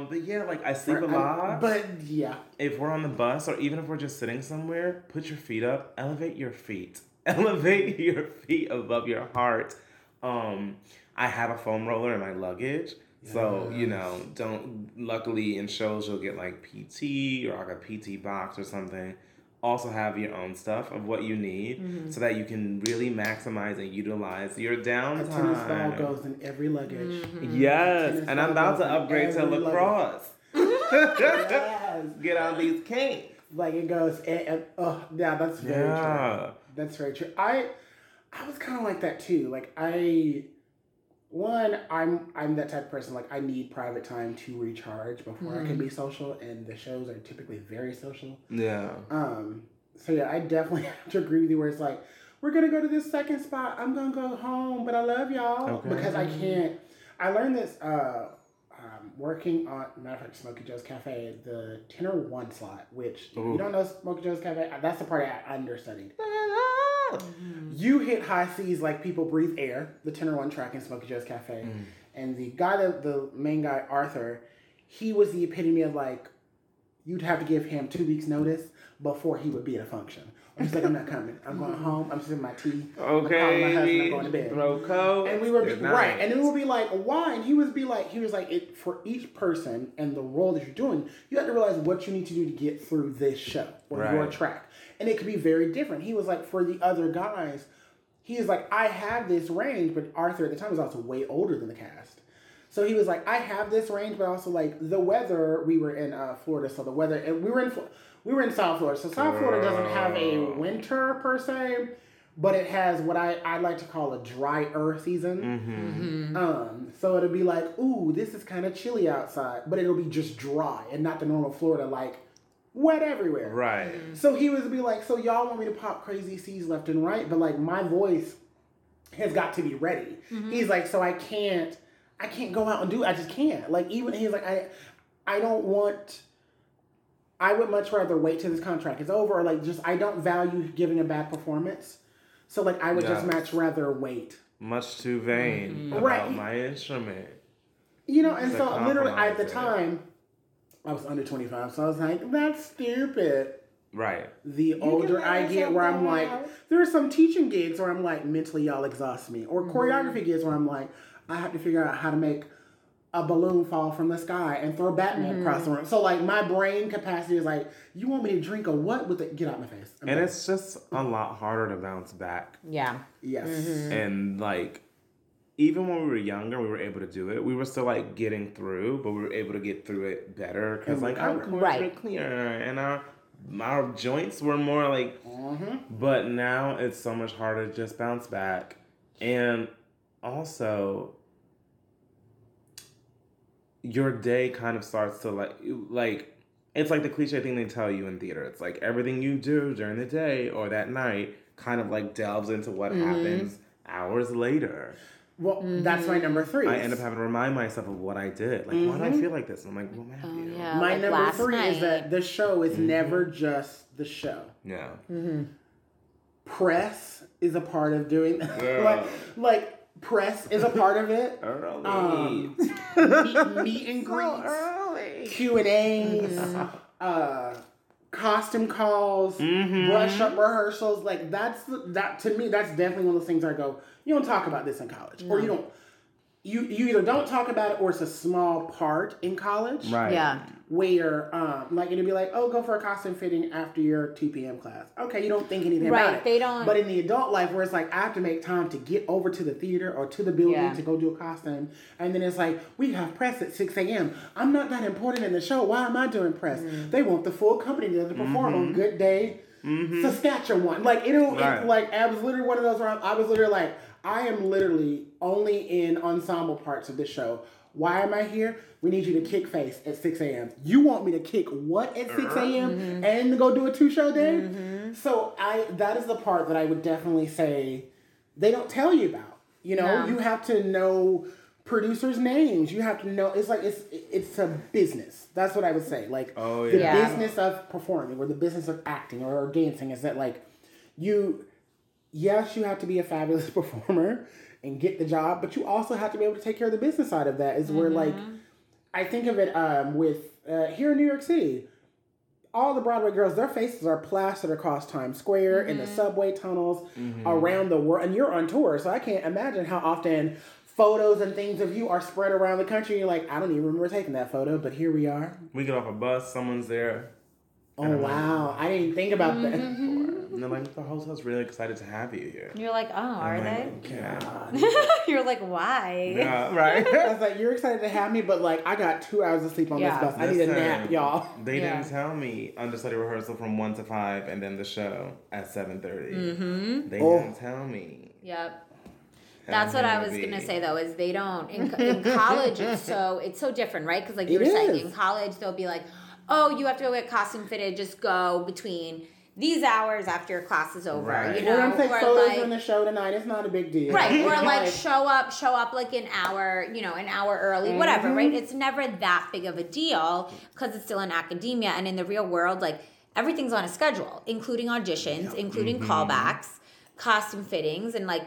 but yeah, like I sleep a lot But yeah. if we're on the bus or even if we're just sitting somewhere, put your feet up, elevate your feet. Elevate your feet above your heart. Um, I have a foam roller in my luggage. So, you know, don't luckily in shows you'll get like PT or like a PT box or something. Also have your own stuff of what you need mm-hmm. so that you can really maximize and utilize your A tennis ball goes in every luggage. Mm-hmm. Yes, and I'm about to upgrade to lacrosse. Yes. Get on these kinks. Like it goes, and, and oh, yeah, that's very Yeah. true. That's very true. I, I was kind of like that too. Like I, one, I'm I'm that type of person. Like I need private time to recharge before I can be social, and the shows are typically very social. Yeah. Um, so yeah, I definitely have to agree with you. Where it's like, we're gonna go to this second spot. I'm gonna go home, but I love y'all Okay. because I can't. I learned this uh, um, working on matter of fact, Smoky Joe's Cafe, the tenor one slot. Which Ooh. you don't know Smoky Joe's Cafe, that's the part I understudied. Mm-hmm. You hit high C's like people breathe air. The tenor one track in Smoky Joe's Cafe, mm. and the guy, that the main guy Arthur, he was the epitome of like you'd have to give him two weeks notice before he would be at a function. Or he's like, I'm not coming. I'm going home. I'm sipping my tea. I'm calling my husband. I'm Okay. going to bed. Throw coat. And we were be right, and then we would be like, why? And he would be like, he was like, it for each person and the role that you're doing, you have to realize what you need to do to get through this show or your track, and it could be very different. He was like, for the other guys, he is like, I have this range, but Arthur at the time was also way older than the cast, So he was like, I have this range, but also like the weather. We were in uh, Florida, so the weather, and we were in we were in South Florida. So South Florida doesn't have a winter per se, but it has what I I like to call a dry earth season. Mm-hmm. Um, so it'll be like, ooh, this is kind of chilly outside, but it'll be just dry and not the normal Florida like wet everywhere. Right. Mm-hmm. So he was be like, so y'all want me to pop crazy C's left and right, but like my voice has got to be ready. Mm-hmm. He's like, so I can't, I can't go out and do. I just can't. Like even he's like, I, I don't want. I would much rather wait till this contract is over, or like just I don't value giving a bad performance. So like I would just Yes. much rather wait. Much too vain mm-hmm. about Right. my instrument. You know, and To so literally at the compromise it. time, I was under twenty five, so I was like, that's stupid. Right. the can older I get, where I'm like, go there are some teaching gigs where I'm like, mentally y'all exhaust me, or Mm-hmm. choreography gigs where I'm like, I have to figure out how to make a balloon fall from the sky and throw Batman Mm-hmm. across the room. So like my brain capacity is like, you want me to drink a what with it? Get out my face. I'm And done. it's just a lot harder to bounce back. Yeah. yes, Mm-hmm. And like, even when we were younger, we were able to do it. We were still like getting through, but we were able to get through it better because like our recover. chords Right. were clearer and our our joints were more like. Mm-hmm. But now it's so much harder to just bounce back, and also your day kind of starts to like like it's like the cliche thing they tell you in theater. It's like everything you do during the day or that night kind of like delves into what Mm-hmm. happens hours later. Well, that's my number three. I end up having to remind myself of what I did. Like, why do I feel like this? And I'm like, what have Oh, you? yeah. my like number last three is that the show is Mm-hmm. never just the show. Yeah. Press is a part of doing Girl. like like press is a part of it. Early. Um, meet, meet and so greets, early. Q and A's, uh, costume calls, Mhm. brush up rehearsals. Like that's that to me. That's definitely one of those things I go. You don't talk about this in college, or you don't. You you either don't talk about it, or it's a small part in college. Right. Yeah. Where um like it'd be like, oh, go for a costume fitting after your two p.m. class. Okay, you don't think anything Right, about it. they don't- But in the adult life, where it's like I have to make time to get over to the theater or to the building Yeah. to go do a costume, and then it's like we have press at six a.m. I'm not that important in the show. Why am I doing press? Mm. They want the full company to perform on Good Day, Saskatchewan. One. Like it'll Right. it's like I was literally one of those where I, I was literally like I am literally only in ensemble parts of this show. Why am I here? We need you to kick face at 6 a.m. You want me to kick what at 6 a.m. Mm-hmm. and go do a two show day? So I that is the part that I would definitely say they don't tell you about. You know, No. you have to know producers' names. You have to know it's like it's it's a business. That's what I would say. Like Oh, the yeah. Yeah. business of performing or the business of acting or, dancing is that like you yes, you have to be a fabulous performer and get the job, but you also have to be able to take care of the business side of that. Is where like I think of it um, with uh, here in New York City. All the Broadway girls, their faces are plastered across Times Square in the subway tunnels around the world, and you're on tour, so I can't imagine how often photos and things of you are spread around the country. You're like, I don't even remember taking that photo, but here we are. We get off a bus, someone's there. Oh wow, I didn't think about that. And they're like, the hotel's really excited to have you here. You're like, oh, are I'm they? like, Yeah. You're like, why? yeah, right. I was like, you're excited to have me, but like, I got two hours of sleep on Yeah. this bus. I need a nap, y'all. They Yeah. didn't tell me understudy rehearsal from one to five, and then the show at seven Mm-hmm. They Oh. didn't tell me. Yep. That's what I was gonna gonna say though is they don't in, in college it's so it's so different right because like you It were saying in college they'll be like oh you have to go get costume fitted just go between these hours after your class is over Right. you We're know gonna take photos like in the show tonight. It's not a big deal. right or like Like, show up show up like an hour you know an hour early whatever Mm-hmm. right it's never that big of a deal because it's still in academia and in the real world like everything's on a schedule including auditions including Mm-hmm. callbacks costume fittings and like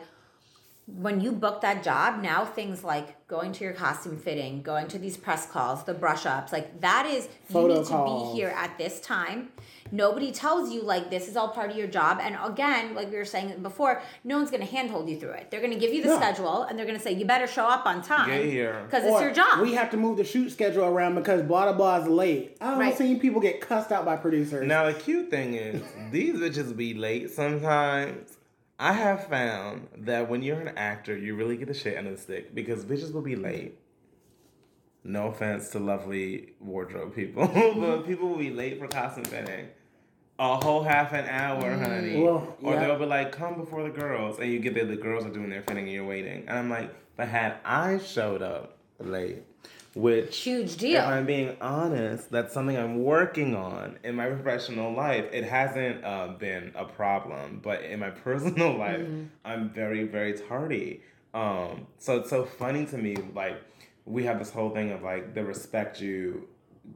when you book that job now things like going to your costume fitting going to these press calls the brush ups like that is Photo you need to be here at this time nobody tells you like this is all part of your job and again like we were saying before no one's going to handhold you through it they're going to give you the No. schedule and they're going to say you better show up on time Get here. because it's your job We have to move the shoot schedule around because blah blah blah is late. I've Right. seen people get cussed out by producers. Now the cute thing is, these bitches be late sometimes. I have found that when you're an actor, you really get the shit under the stick because bitches will be late. no offense to lovely wardrobe people, but people will be late for costume fitting. A whole half an hour, mm. honey. Well, Or yeah. they'll be like, come before the girls. And you get there, the girls are doing their fitting and you're waiting. And I'm like, but had I showed up late, which Huge deal. if I'm being honest, that's something I'm working on in my professional life. It hasn't uh, been a problem, but in my personal life, Mm-hmm. I'm very, very tardy. Um, so it's so funny to me. Like we have this whole thing of like the respect you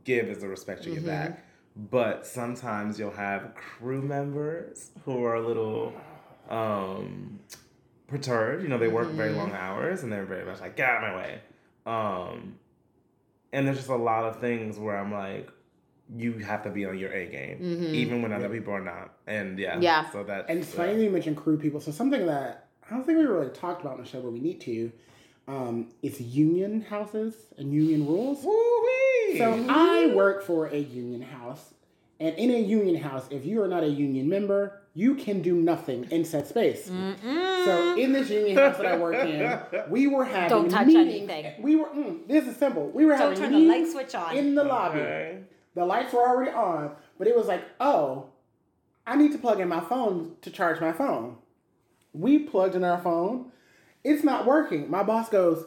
give is the respect you give Mm-hmm. back. But sometimes you'll have crew members who are a little um, perturbed. You know, they work very Mm-hmm. long hours and they're very much like, get out of my way. Um, and there's just a lot of things where I'm like, you have to be on your A game, even when other people are not. And yeah, Mm-hmm. Yeah. So that's And it's funny that you mentioned crew people. So something that I don't think we really talked about on the show, but we need to. Um, it's union houses and union rules. Woo-wee. So I work for a union house, and in a union house, if you are not a union member, you can do nothing in said space. So in this union house that I work in, we were having Don't touch meetings. anything. We were. Mm, this is simple. We were Don't having turn the light meetings switch on. in the lobby. Okay. The lights were already on, but it was like, oh, I need to plug in my phone to charge my phone. We plugged in our phone. It's not working. My boss goes,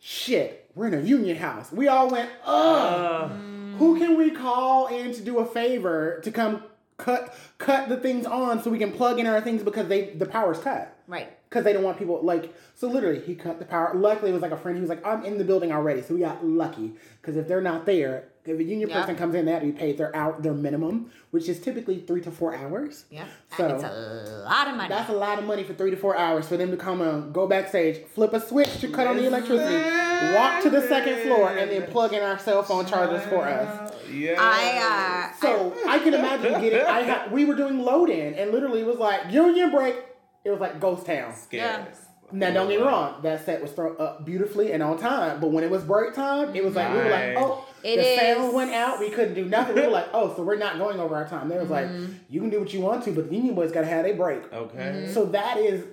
shit, we're in a union house. We all went, ugh. Uh, Who can we call in to do a favor to come cut cut the things on so we can plug in our things because they the power's cut Right. because they don't want people like so literally he cut the power luckily it was like a friend he was like i'm in the building already so we got lucky because if they're not there if a union Yeah. person comes in they have to be paid their out their minimum which is typically three to four hours Yeah. So- it's a lot of money. that's a lot of money for three to four hours for them to come and go backstage flip a switch to cut on the electricity walk to the second floor and then plug in our cell phone chargers for us Yeah. I uh so I can imagine getting. I had, we were doing load in, and literally it was like union break. It was like ghost town. Scares. Now don't get me wrong, that set was thrown up beautifully and on time. But when it was break time, it was like we were like, oh, It the is- sound went out. We couldn't do nothing. We were like, oh, so we're not going over our time. They was like, Mm-hmm. you can do what you want to, but the union boys gotta have a break. Okay. So that is.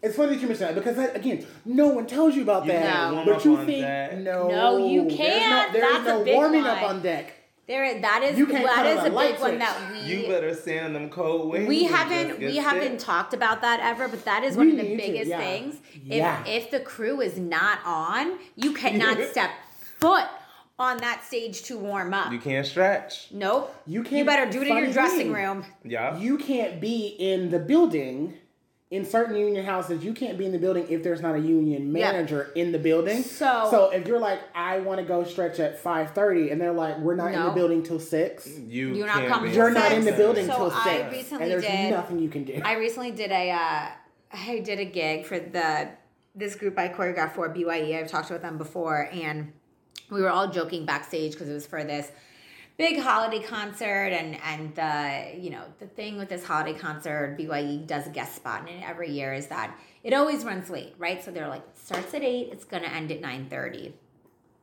It's funny that you mentioned that because that, again, no one tells you about You that. can't But up you on think deck. no, No, you can't. No, there's That's a no big warming one. up on deck. There that is You can't that cut is on a a light big one that we You better stand on them cold wings. we haven't we get haven't talked about that ever, but that is We one of the need to, biggest yeah. things. Yeah. If if the crew is not on, you cannot step foot on that stage to warm up. You can't stretch. nope. You You can't. You better do it in your dressing thing, room. Yeah. You can't be in the building. In certain union houses, you can't be in the building if there's not a union Yeah. manager in the building. So- so if you're like, I want to go stretch at five thirty, and they're like, we're not in the building till six. you You're not can't coming You're not in the six. building So till I six, recently and there's did- nothing you can do. I recently did a uh, I did a gig for the this group I choreographed for BYE. I've talked about them before, and we were all joking backstage because it was for this big holiday concert and and the you know the thing with this holiday concert BYE does a guest spot in it every year is that it always runs late right? So they're like starts at 8 it's gonna end at 9.30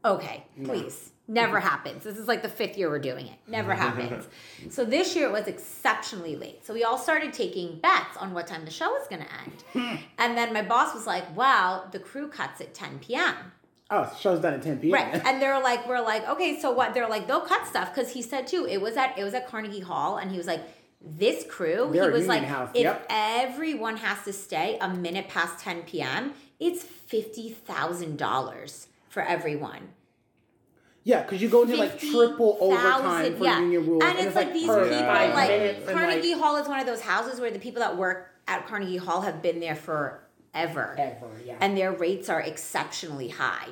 okay please. Never happens. This is like the fifth year we're doing it. Never happens. So this year it was exceptionally late. So we all started taking bets on what time the show was gonna end. And then my boss was like wow the crew cuts at 10 p.m oh, the show's done at ten p.m. Right. And they're like, we're like, okay, so what? They're like, they'll cut stuff because he said too. It was at it was at Carnegie Hall, and he was like, this crew. They're he was like, house, if yep. everyone has to stay a minute past ten p.m., it's fifty thousand dollars for everyone. Yeah, because you go into like triple 50,000 overtime for yeah. union rules, And, it's like, these per people, five like Carnegie like, Hall is one of those houses where the people that work at Carnegie Hall have been there forever. Ever. Ever, yeah. and their rates are exceptionally high.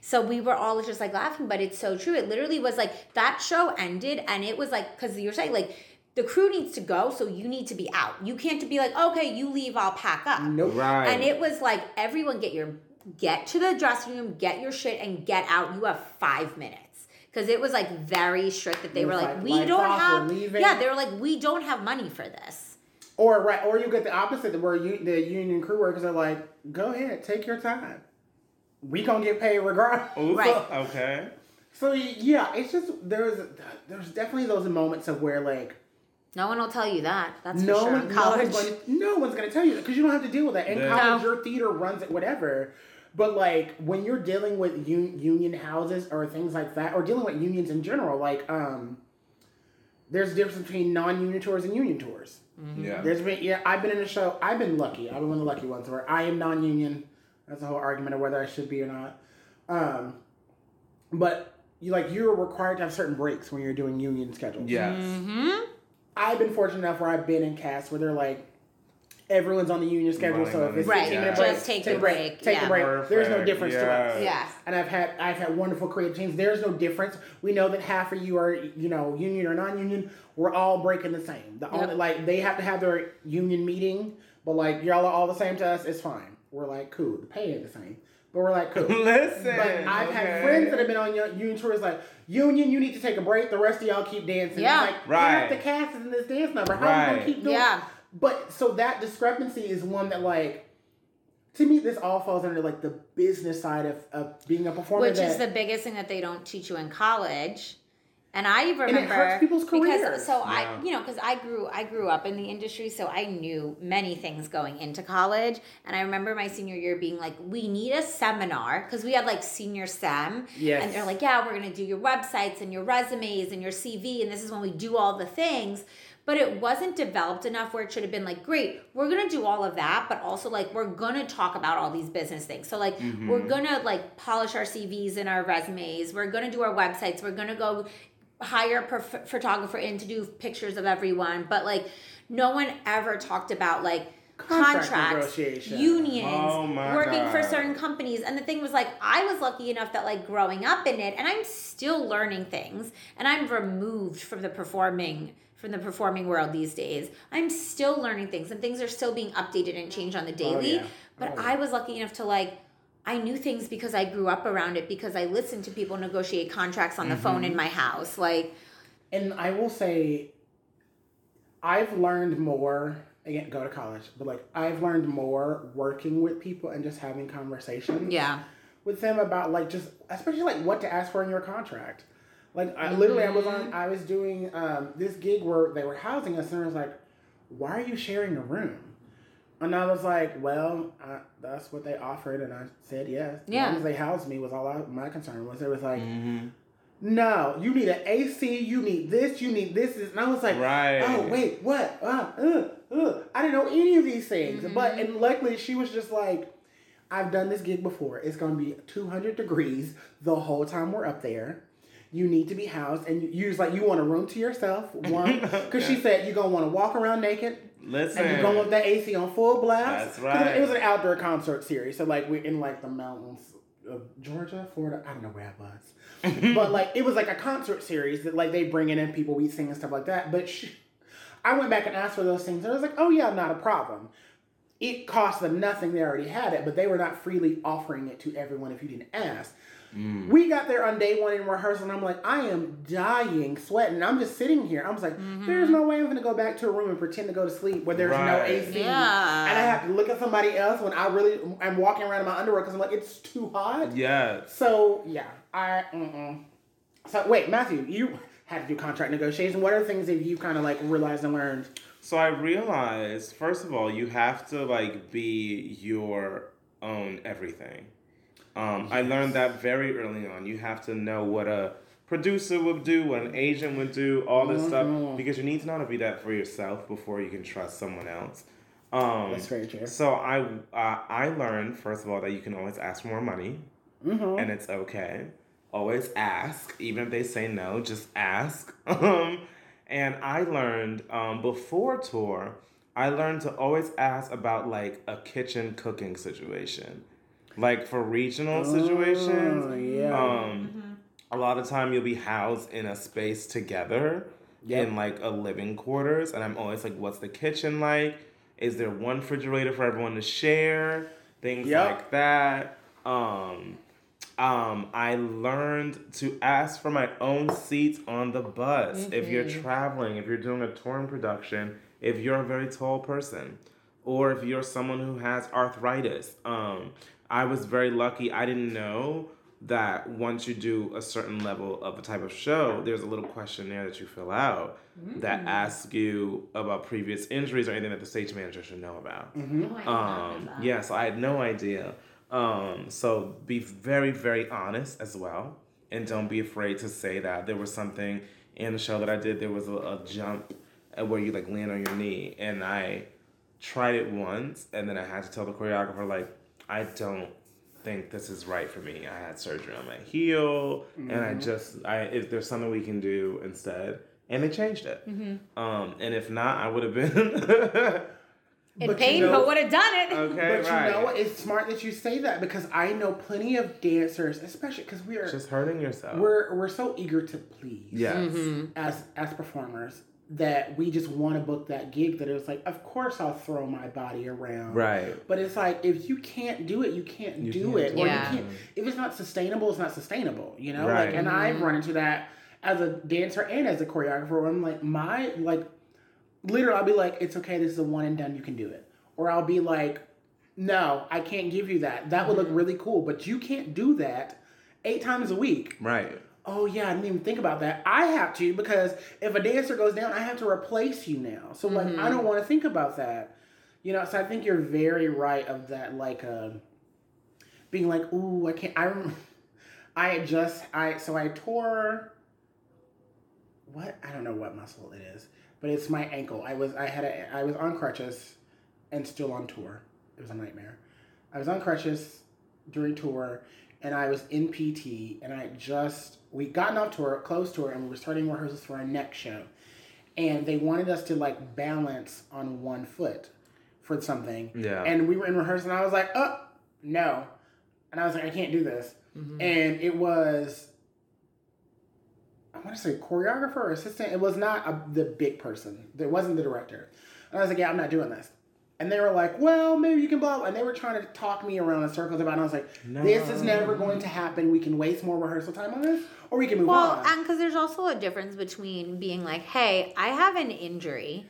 So we were all just like laughing, but it's so true. It literally was like that show ended, and it was like because you're saying like the crew needs to go, so you need to be out. You can't be like, okay, you leave, I'll pack up. nope. Right. And it was like everyone get your get to the dressing room, get your shit, and get out. You have five minutes because it was like very strict that they were like, like, we don't off, have. Yeah, they were like, we don't have money for this. Or right, or you get the opposite where you the union crew workers are like, go ahead, take your time. We gonna get paid regardless. Ooh, Right. Okay. So yeah, it's just there's there's definitely those moments of where like No one will tell you that. That's no for sure. one, in no college. one's going to, no one's going to tell you that because you don't have to deal with that in Yeah. college. No. Your theater runs it, whatever. But like when you're dealing with un- union houses or things like that, or dealing with unions in general, like um, there's a difference between non-union tours and union tours. Yeah. There's been yeah, I've been in a show. I've been lucky. I've been one of the lucky ones where I am non-union. That's a whole argument of whether I should be or not. Um, but you like you're required to have certain breaks when you're doing union schedules. Yes. Mm-hmm. I've been fortunate enough where I've been in casts where they're like, everyone's on the union schedule, Running so if it's the- 15 Right, minute break, just take take the a break, break, take yeah. a break. There's no Perfect, difference to us. yes. Yeah. And I've had I've had wonderful creative teams. There's no difference. We know that half of you are you know union or non-union. We're all breaking the same. The only like they have to have their union meeting, but like y'all are all the same to us. It's fine. We're like cool. The pay ain't the same, but we're like cool. Listen. But I've okay. had friends that have been on union tours like, Union, you need to take a break. The rest of y'all keep dancing. Yeah. It's like, Right. half the cast is in this dance number. How are you Right. going to keep doing Yeah. But so that discrepancy is one that, like, to me, this all falls under, like, the business side of, of being a performer. Which is the biggest thing that they don't teach you in college. And I it remember hurts people's careers. because so I you know because I grew I grew up in the industry so I knew many things going into college and I remember my senior year being like we need a seminar because we had like senior sem Yes. and they're like yeah we're gonna do your websites and your resumes and your CV and this is when we do all the things but it wasn't developed enough where it should have been like great we're gonna do all of that but also like we're gonna talk about all these business things. So like we're gonna like polish our cvs and our resumes. We're gonna do our websites. We're gonna go hire a prof- photographer in to do pictures of everyone. But like no one ever talked about like Contract contracts unions Oh working for certain companies. And the thing was like i was lucky enough that like growing up in it and i'm still learning things and i'm removed from the performing from the performing world these days i'm still learning things and things are still being updated and changed on the daily yeah. but Oh, yeah. i was lucky enough to like I knew things because I grew up around it because I listened to people negotiate contracts on the phone Mm-hmm. in my house. Like, and I will say, I've learned more. Again, go to college, but like I've learned more working with people and just having conversations. yeah. with them about like just especially like what to ask for in your contract. Like I, literally, I was Mm-hmm. on. I was doing um, this gig where they were housing us, and I was like, "Why are you sharing a room?" And I was like, "Well, I, that's what they offered," and I said yes. As Yeah. long as they housed me was all I, my concern was. It was like, Mm-hmm. "No, you need an AC. You need this. You need this." And I was like, Right. "Oh wait, what? Uh, uh, uh. I didn't know any of these things." Mm-hmm. But and luckily, she was just like. I've done this gig before. It's going to be 200 degrees the whole time we're up there. You need to be housed, and you use like you want a room to yourself. One, because she said you're gonna want to walk around naked, Listen. and you're going with the AC on full blast. That's right. It was an outdoor concert series, so like we're in like the mountains of Georgia, Florida. I don't know where I was, but like it was like a concert series that like they bringing in people, we sing and stuff like that. But she, I went back and asked for those things, and I was like, oh yeah, not a problem. It cost them nothing; they already had it, but they were not freely offering it to everyone if you didn't ask. Mm. We got there on day one in rehearsal, and I'm like, I am dying, sweating. I'm just sitting here. I was like, there's no way I'm gonna go back to a room and pretend to go to sleep where there's no AC, Yeah. and I have to look at somebody else when I really I'm walking around in my underwear because I'm like, it's too hot. Yeah. So yeah, I. Mm-mm. So wait, Matthew, you had to do contract negotiation. What are things that you kind of like realized and learned? So I realized, first of all, you have to like be your own everything. Um, I learned that very early on. You have to know what a producer would do, what an agent would do, all this Mhm. stuff, because you need to know how to be that for yourself before you can trust someone else. Um, That's very true. so I uh, I learned first of all that you can always ask for more money, Mm-hmm. and it's okay. Always ask, even if they say no, just ask. Um, and I learned um, before tour, I learned to always ask about like a kitchen cooking situation, like for regional situations. Oh, yeah. Um, a lot of time you'll be housed in a space together Yep. in like a living quarters, and I'm always like, "What's the kitchen like? Is there one refrigerator for everyone to share? Things Yep. like that." Um, um, I learned to ask for my own seats on the bus. If you're traveling, if you're doing a touring production, if you're a very tall person, or if you're someone who has arthritis. Um, I was very lucky. I didn't know that once you do a certain level of a type of show, there's a little questionnaire that you fill out that asks you about previous injuries or anything that the stage manager should know about. Oh, I did not know Um, that. yeah, so I had no idea. Um, so be very, very honest as well. And don't be afraid to say that there was something in the show that I did. There was a, a jump uh, where you like land on your knee, and I tried it once, and then I had to tell the choreographer like, I don't think this is right for me. I had surgery on my heel, and I just I if there's something we can do instead, and they changed it. Um, and if not, I would have been. In But you pain, know- but would have done it. Okay, but right. you know what? It's smart that you say that because I know plenty of dancers, especially because we are Just hurting yourself. we're we're so eager to please yes. Mm-hmm. as as performers that we just want to book that gig that it's like of course I'll throw my body around Right. but it's like if you can't do it you can't You do can't it do or Yeah. you can't if it's not sustainable it's not sustainable you know Right. like and I've mm-hmm. run into that as a dancer and as a choreographer where I'm like my like literally I'll be like it's okay this is a one and done you can do it or I'll be like no I can't give you that that would look mm-hmm. really cool but you can't do that eight times a week Right. Oh yeah, I didn't even think about that. I have to because if a dancer goes down, I have to replace you now. So like I don't want to think about that. You know, so I think you're very right of that like uh being like, ooh, I can't I I just I so I tore what I don't know what muscle it is, but it's my ankle. I was I had a I was on crutches and still on tour. It was a nightmare. I was on crutches during tour and I was in PT and I just we gotten off tour, closed tour, and we were starting rehearsals for our next show. And they wanted us to like balance on one foot for something. Yeah. And we were in rehearsal and I was like, oh no. And I was like, I can't do this. Mm-hmm. And it was I want to say choreographer or assistant. It was not a, the big person. It wasn't the director. And I was like, yeah, I'm not doing this. And they were like, well, maybe you can blah, blah. And they were trying to talk me around in circles about it. And I was like, this is never going to happen. We can waste more rehearsal time on this, or we can move Well, on. Well, and because there's also a difference between being like, hey, I have an injury.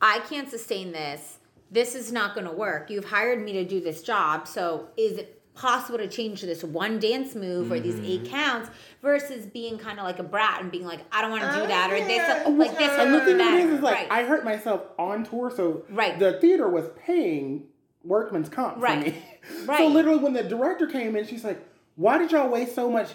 I can't sustain this. This is not going to work. You've hired me to do this job. So is it possible to change this one dance move or these eight Mm-hmm. counts versus being kind of like a brat and being like, I don't want to do that or this, like this and the thing is, is like, right. I hurt myself on tour, so Right. the theater was paying workman's comp Right. for me. Right. So literally, when the director came in, she's like, "Why did y'all waste so much?"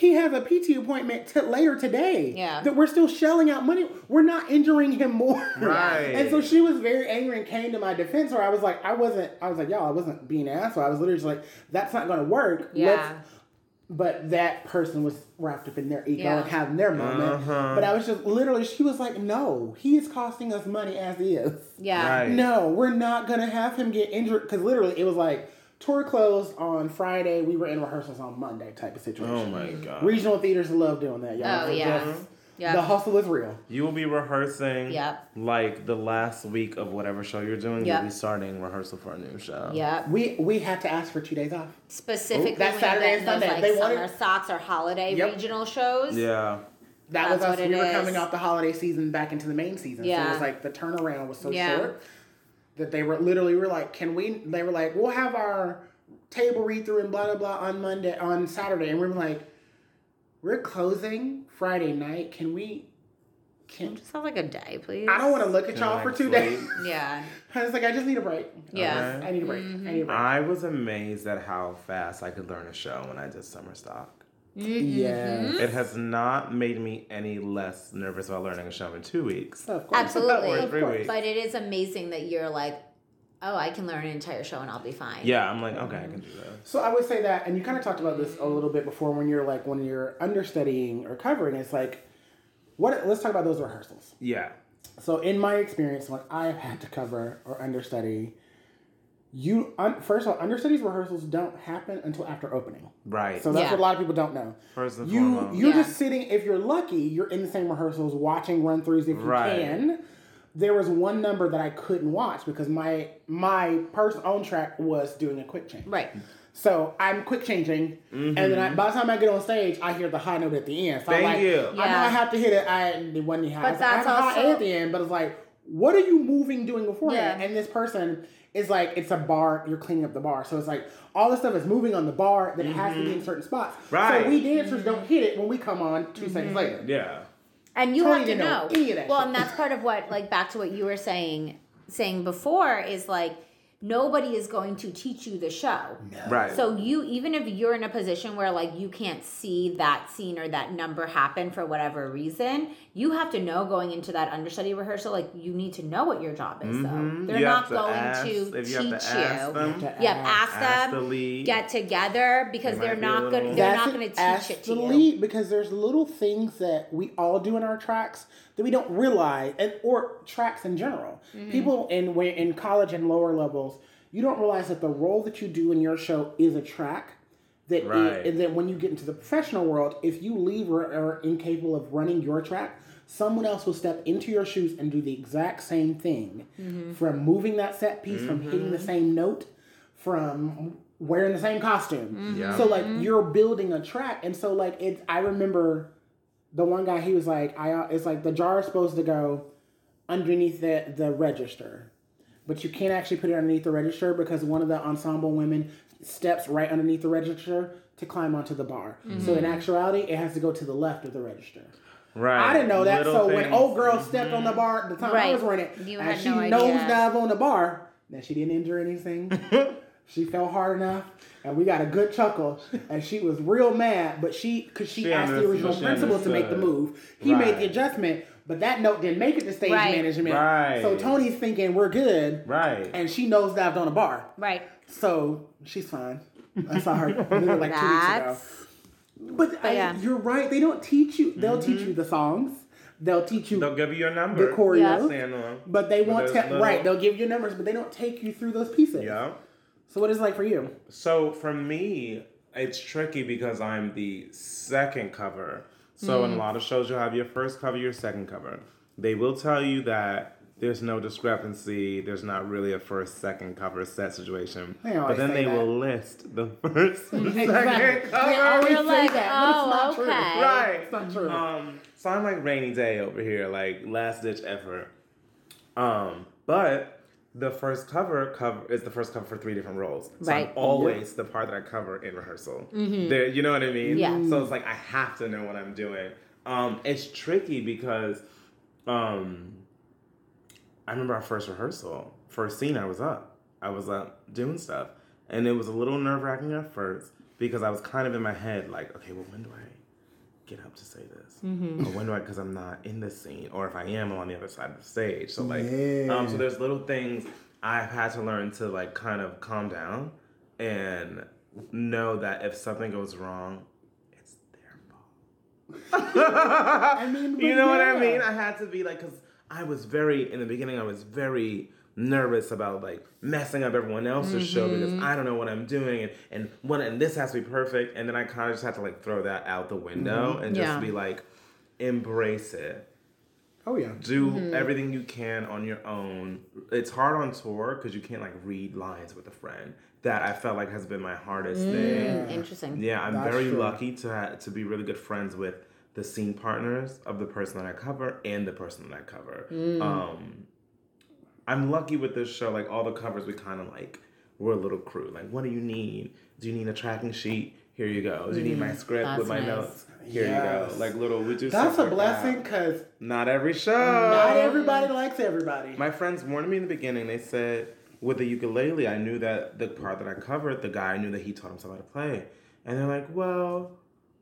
He has a PT appointment t- later today. Yeah. That we're still shelling out money. We're not injuring him more. Right. And so she was very angry and came to my defense. where I was like, I wasn't. I was like, y'all, I wasn't being an asshole. I was literally just like, that's not going to work. yeah. Let's but that person was wrapped up in their ego Yeah. and having their moment. Uh-huh. But I was just literally, she was like, "No, he is costing us money as is. yeah. Right. No, we're not gonna have him get injured because literally it was like tour closed on Friday. We were in rehearsals on Monday, type of situation. Oh my god. Regional theaters love doing that, y'all. Oh, yeah. just- Yeah. The hustle is real. You will be rehearsing Yep. like the last week of whatever show you're doing. Yep. You'll be starting rehearsal for a new show. Yeah. We we had to ask for two days off. Specifically, That's when Saturday and get those Sunday. like They summer wanted- socks or holiday Yep. regional shows. Yeah. That That's was us. what it We were is. coming off the holiday season back into the main season. So it was like the turnaround was so Yeah. short that they were literally were like, can we? They were like, we'll have our table read through and blah blah blah on Monday on Saturday, and we're like, we're closing Friday night. Can we? Can Just have like a day, please. I don't want to look at Can y'all I for two sleep? days. Yeah. I was like, I just need a break. Yeah. Okay. I need a break. I need a break. Mm-hmm. I was amazed at how fast I could learn a show when I did summer stock. Yes. It has not made me any less nervous about learning a show in two weeks. Of course. Absolutely. Or Of three course. weeks. But it is amazing that you're like, oh, I can learn an entire show and I'll be fine. Yeah, I'm like, okay, I can mm-hmm. do that. So I would say that, and you kind of talked about this a little bit before when you're like when you're understudying or covering. It's like, what? Let's talk about those rehearsals. Yeah. So in my experience, when I've had to cover or understudy, you un, first of all, understudies rehearsals don't happen until after opening. Right. So that's Yeah. what a lot of people don't know. First and You foremost. you're Yeah. just sitting. If you're lucky, you're in the same rehearsals, watching run throughs if you can. There was one number that I couldn't watch because my my person own track was doing a quick change. Right. So I'm quick changing, and then I, mm-hmm. by the time I get on stage, I hear the high note at the end. So I'm Thank like, you. I know I have to hit it. I it wasn't high. But I that's have a high also- at the end, but it's like, what are you moving doing before Yeah. And this person is like, it's a bar. You're cleaning up the bar, so it's like all this stuff is moving on the bar that it has to be in mm-hmm. certain spots. Right. So we dancers don't hit it when we come on 2 mm-hmm. seconds later. Yeah. And you Tony have to know know. any of that well, shit. and that's part of what, like, back to what you were saying, saying before is like nobody is going to teach you the show. Right. So you even if you're in a position where like you can't see that scene or that number happen for whatever reason, you have to know going into that understudy rehearsal like you need to know what your job is though. Mhm. They're You not to going ask- to if teach you you. have to ask them, To Yep, ask. ask Ask them. the lead. Get together because They they're might be a not going. They're not going to teach it to the you. lead because there's little things that we all do in our tracks that we don't realize, and or tracks in general. Mm-hmm. People in when in college and lower levels, you don't realize that the role that you do in your show is a track. That it- and then when you get into the professional world, if you leave or are incapable of running your track, someone else will step into your shoes and do the exact same thing. Mm-hmm. From moving that set piece, from hitting the mm-hmm. same note, from wearing the same costume. Mm-hmm. Yeah. So like mm-hmm. you're building a track, and so like it's. I remember the one guy. He was like, I. Uh, it's like the jar is supposed to go underneath the the register, but you can't actually put it underneath the register because one of the ensemble women steps right underneath the register to climb onto the bar. So in mm-hmm. actuality, it has to go to the left of the register. right. I didn't know that. Little so when old girl mm-hmm. stepped on the bar, the time I was running, You and she no idea. nosedive on the bar, then she didn't injure anything. she fell hard enough, and we got a good chuckle. And she was real mad, but she, because she, She asked the original principal to make the move, he made the adjustment, but that note didn't make it to stage Right. management. Right. So Tony's thinking we're good, Right. and she knows that I've done a bar. Right. So she's fine. I saw her literally like two weeks ago. That's But, I, yeah. you're right. They don't teach you. They'll teach mm-hmm. you the songs. They'll teach you They'll give you your number. the choreo. Yeah. Stand on. But they won't there's tell little- right. They'll give you numbers, but they don't take you through those pieces. Yeah. So what is it like for you? So for me, it's tricky because I'm the second cover. So in a lot of shows, you'll have your first cover, your second cover. They will tell you that there's no discrepancy. There's not really a first, second cover set situation. They But then they that. will list the first and Exactly. second They cover. always say like, that, but it's not oh, true. okay. Right. It's not true. Um, so I'm like rainy day over here, like last ditch effort. Um, but the first cover cover is the first cover for three different roles. So Right. I'm always the part that I cover in rehearsal. There, you know what I mean? Yeah. So it's like I have to know what I'm doing. Um, it's tricky because um, I remember our first rehearsal, first scene. I was up. I was up doing stuff, and it was a little nerve wracking at first because I was kind of in my head like, okay, well, when do I get up to say this? Mm-hmm. Or when do I? Because I'm not in this scene, or if I am, I'm on the other side of the stage. So like, Yeah. um, so there's little things I've had to learn to like kind of calm down and know that if something goes wrong, it's their fault. I mean, you know what I mean? I had to be like, because I was very, in the beginning, I was very nervous about like messing up everyone else's show because I don't know what I'm doing and, and what, and this has to be perfect. And then I kind of just have to like throw that out the window and just Yeah. be like, embrace it Oh yeah. do everything you can on your own. It's hard on tour because you can't like read lines with a friend. That I felt like has been my hardest thing. Mm, interesting. Yeah, I'm That's very true. lucky to ha- to be really good friends with the scene partners of the person that I cover and the person that I cover. Um, I'm lucky with this show. Like all the covers, we kind of like we're a little crew. Like, what do you need? Do you need a tracking sheet? Here you go. Do you need my mm, script That's with my nice. notes? Here you go. Like little, we do. That's a blessing that. because Not every show. not everybody likes everybody. My friends warned me in the beginning. They said with the ukulele, I knew that the part that I covered, the guy I knew that he taught himself how to play. And they're like, well,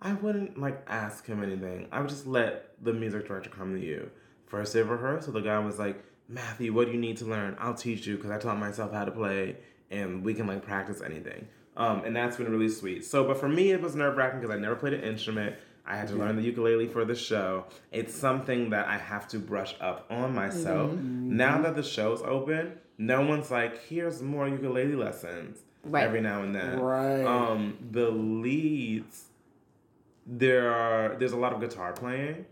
I wouldn't like ask him anything. I would just let the music director come to you. First day of rehearsal, the guy was like, Matthew, what do you need to learn? I'll teach you because I taught myself how to play, and we can like practice anything. Um, and that's been really sweet. So, but for me, it was nerve wracking because I never played an instrument. I had to learn the ukulele for the show. It's something that I have to brush up on myself. Now that the show's open, no one's like, here's more ukulele lessons Right. every now and then. Right. Um, the leads, there are there's a lot of guitar playing.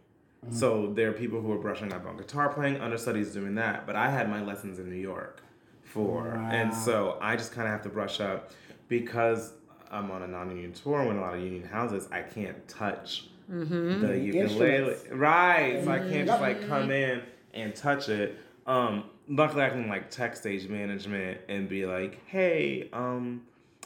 So there are people who are brushing up on guitar playing, understudies doing that. But I had my lessons in New York for, and so I just kind of have to brush up because I'm on a non-union tour. When a lot of union houses, I can't touch the ukulele. Instruments. Right. So I can't just like come in and touch it. Um, luckily I can like text stage management and be like, hey, um,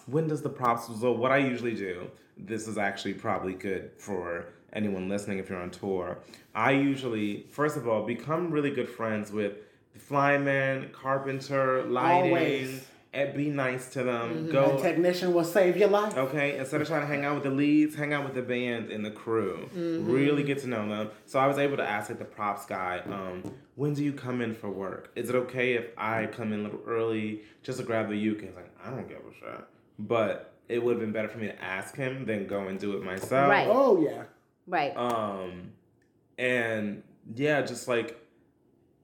when does the props so what I usually do, this is actually probably good for anyone listening if you're on tour. I usually, first of all, become really good friends with the flyman, carpenter, lighting, Always. and be nice to them. Mm-hmm. A Go technician will save your life. Okay, instead of trying to hang out with the leads, hang out with the band and the crew. Really get to know them. So I was able to ask like the props guy, um, when do you come in for work? Is it okay if I come in a little early just to grab the uke? He's like, I don't give a shit. But it would have been better for me to ask him than go and do it myself. Right. Oh yeah. Right. Um, and yeah, just like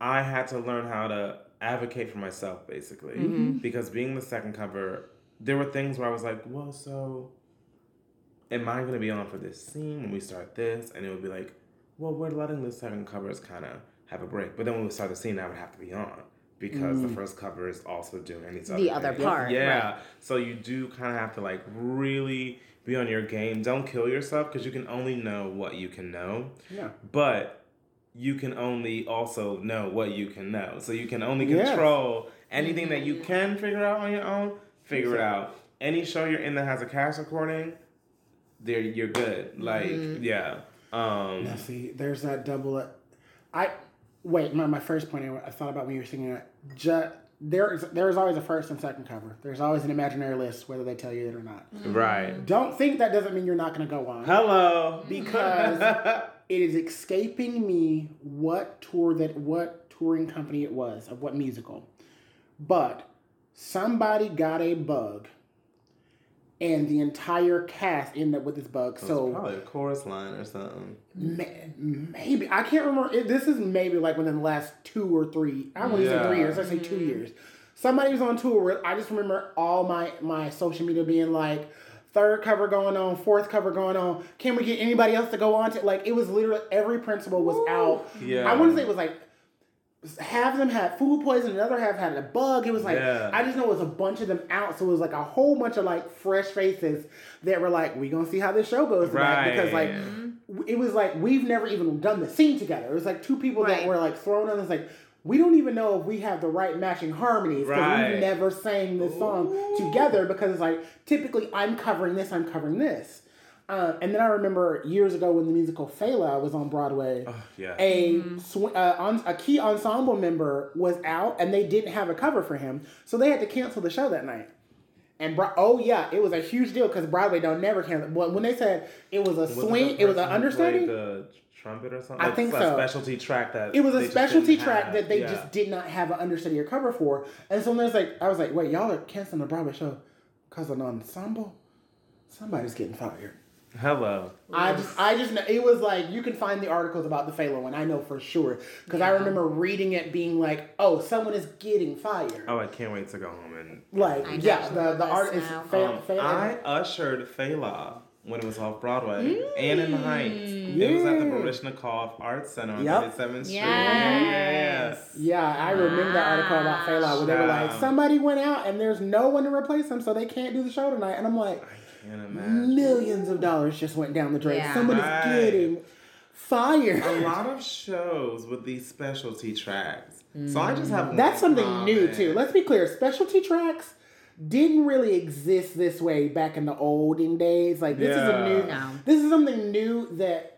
I had to learn how to advocate for myself, basically, Mm-hmm. because being the second cover, there were things where I was like, well, so am I going to be on for this scene when we start this? And it would be like, well, we're letting the second covers kind of have a break, but then when we start the scene, I would have to be on. Because the first cover is also doing these The other other part, yeah. right. So you do kind of have to like really be on your game. Don't kill yourself because you can only know what you can know Yeah. but you can only also know what you can know. So you can only Yes. control anything that you can figure out on your own. Figure it out. Any show you're in that has a cast recording, there you're good. Like yeah. Um, Now see, there's that double. I wait. My, my first point I, I thought about when you were singing it. Ju- there is there is always a first and second cover. There's always an imaginary list, whether they tell you it or not. Mm. right. Don't think that doesn't mean you're not going to go on. Hello. because it is escaping me what tour that what touring company it was of what musical but somebody got a bug and the entire cast ended up with this bug. So so probably a chorus line or something. ma- maybe i can't remember. It, this is maybe like within the last two or three i won't even say three years let's say two mm-hmm. years. Somebody was on tour where i just remember all my my social media being like third cover going on fourth cover going on can we get anybody else to go on to like it was literally every principal was out. Yeah. i want to say it was like half of them had food poisoning, another half had a bug. It was like Yeah. I just know it was a bunch of them out, so it was like a whole bunch of like fresh faces that were like, "We gonna see how this show goes tonight," because like it was like we've never even done the scene together. It was like two people that were like thrown on. It's like we don't even know if we have the right matching harmonies because Right. we've never sang this song together because it's like typically I'm covering this, I'm covering this. Uh, and then I remember years ago when the musical Fela was on Broadway Oh, yeah. a sw- uh, on, a key ensemble member was out and they didn't have a cover for him, so they had to cancel the show that night. And Bro- oh yeah, it was a huge deal because Broadway don't never cancel. But when they said it was a Was swing, the it was an person who played understudy. The trumpet or something. I Like, think a so. Specialty track that It was a specialty track have. that they Yeah. just did not have an understudy or cover for. And so there's like, I was like, wait, y'all are canceling the Broadway show because of an ensemble? Somebody's getting fired. Hello. I just, I just know it was like you can find the articles about the Fela one. I know for sure because I remember reading it, being like, "Oh, someone is getting fired." Oh, I can't wait to go home and Like, I yeah, the the the art is list Um, fa- I ushered Fela when it was off Broadway and in the Heights. It was at the Yeah. Baryshnikov Art Center on Yep. 37th Street. Yes. Yeah, I remember the article about Fela where they were like, somebody went out and there's no one to replace them, so they can't do the show tonight. And I'm like, I can't imagine. Millions of dollars just went down the drain. Yeah. Somebody's Right. getting fired. A lot of shows with these specialty tracks. So I just have mm. That's one something new too. Let's be clear. Specialty tracks didn't really exist this way back in the olden days. Like this is a new. No. This is something new that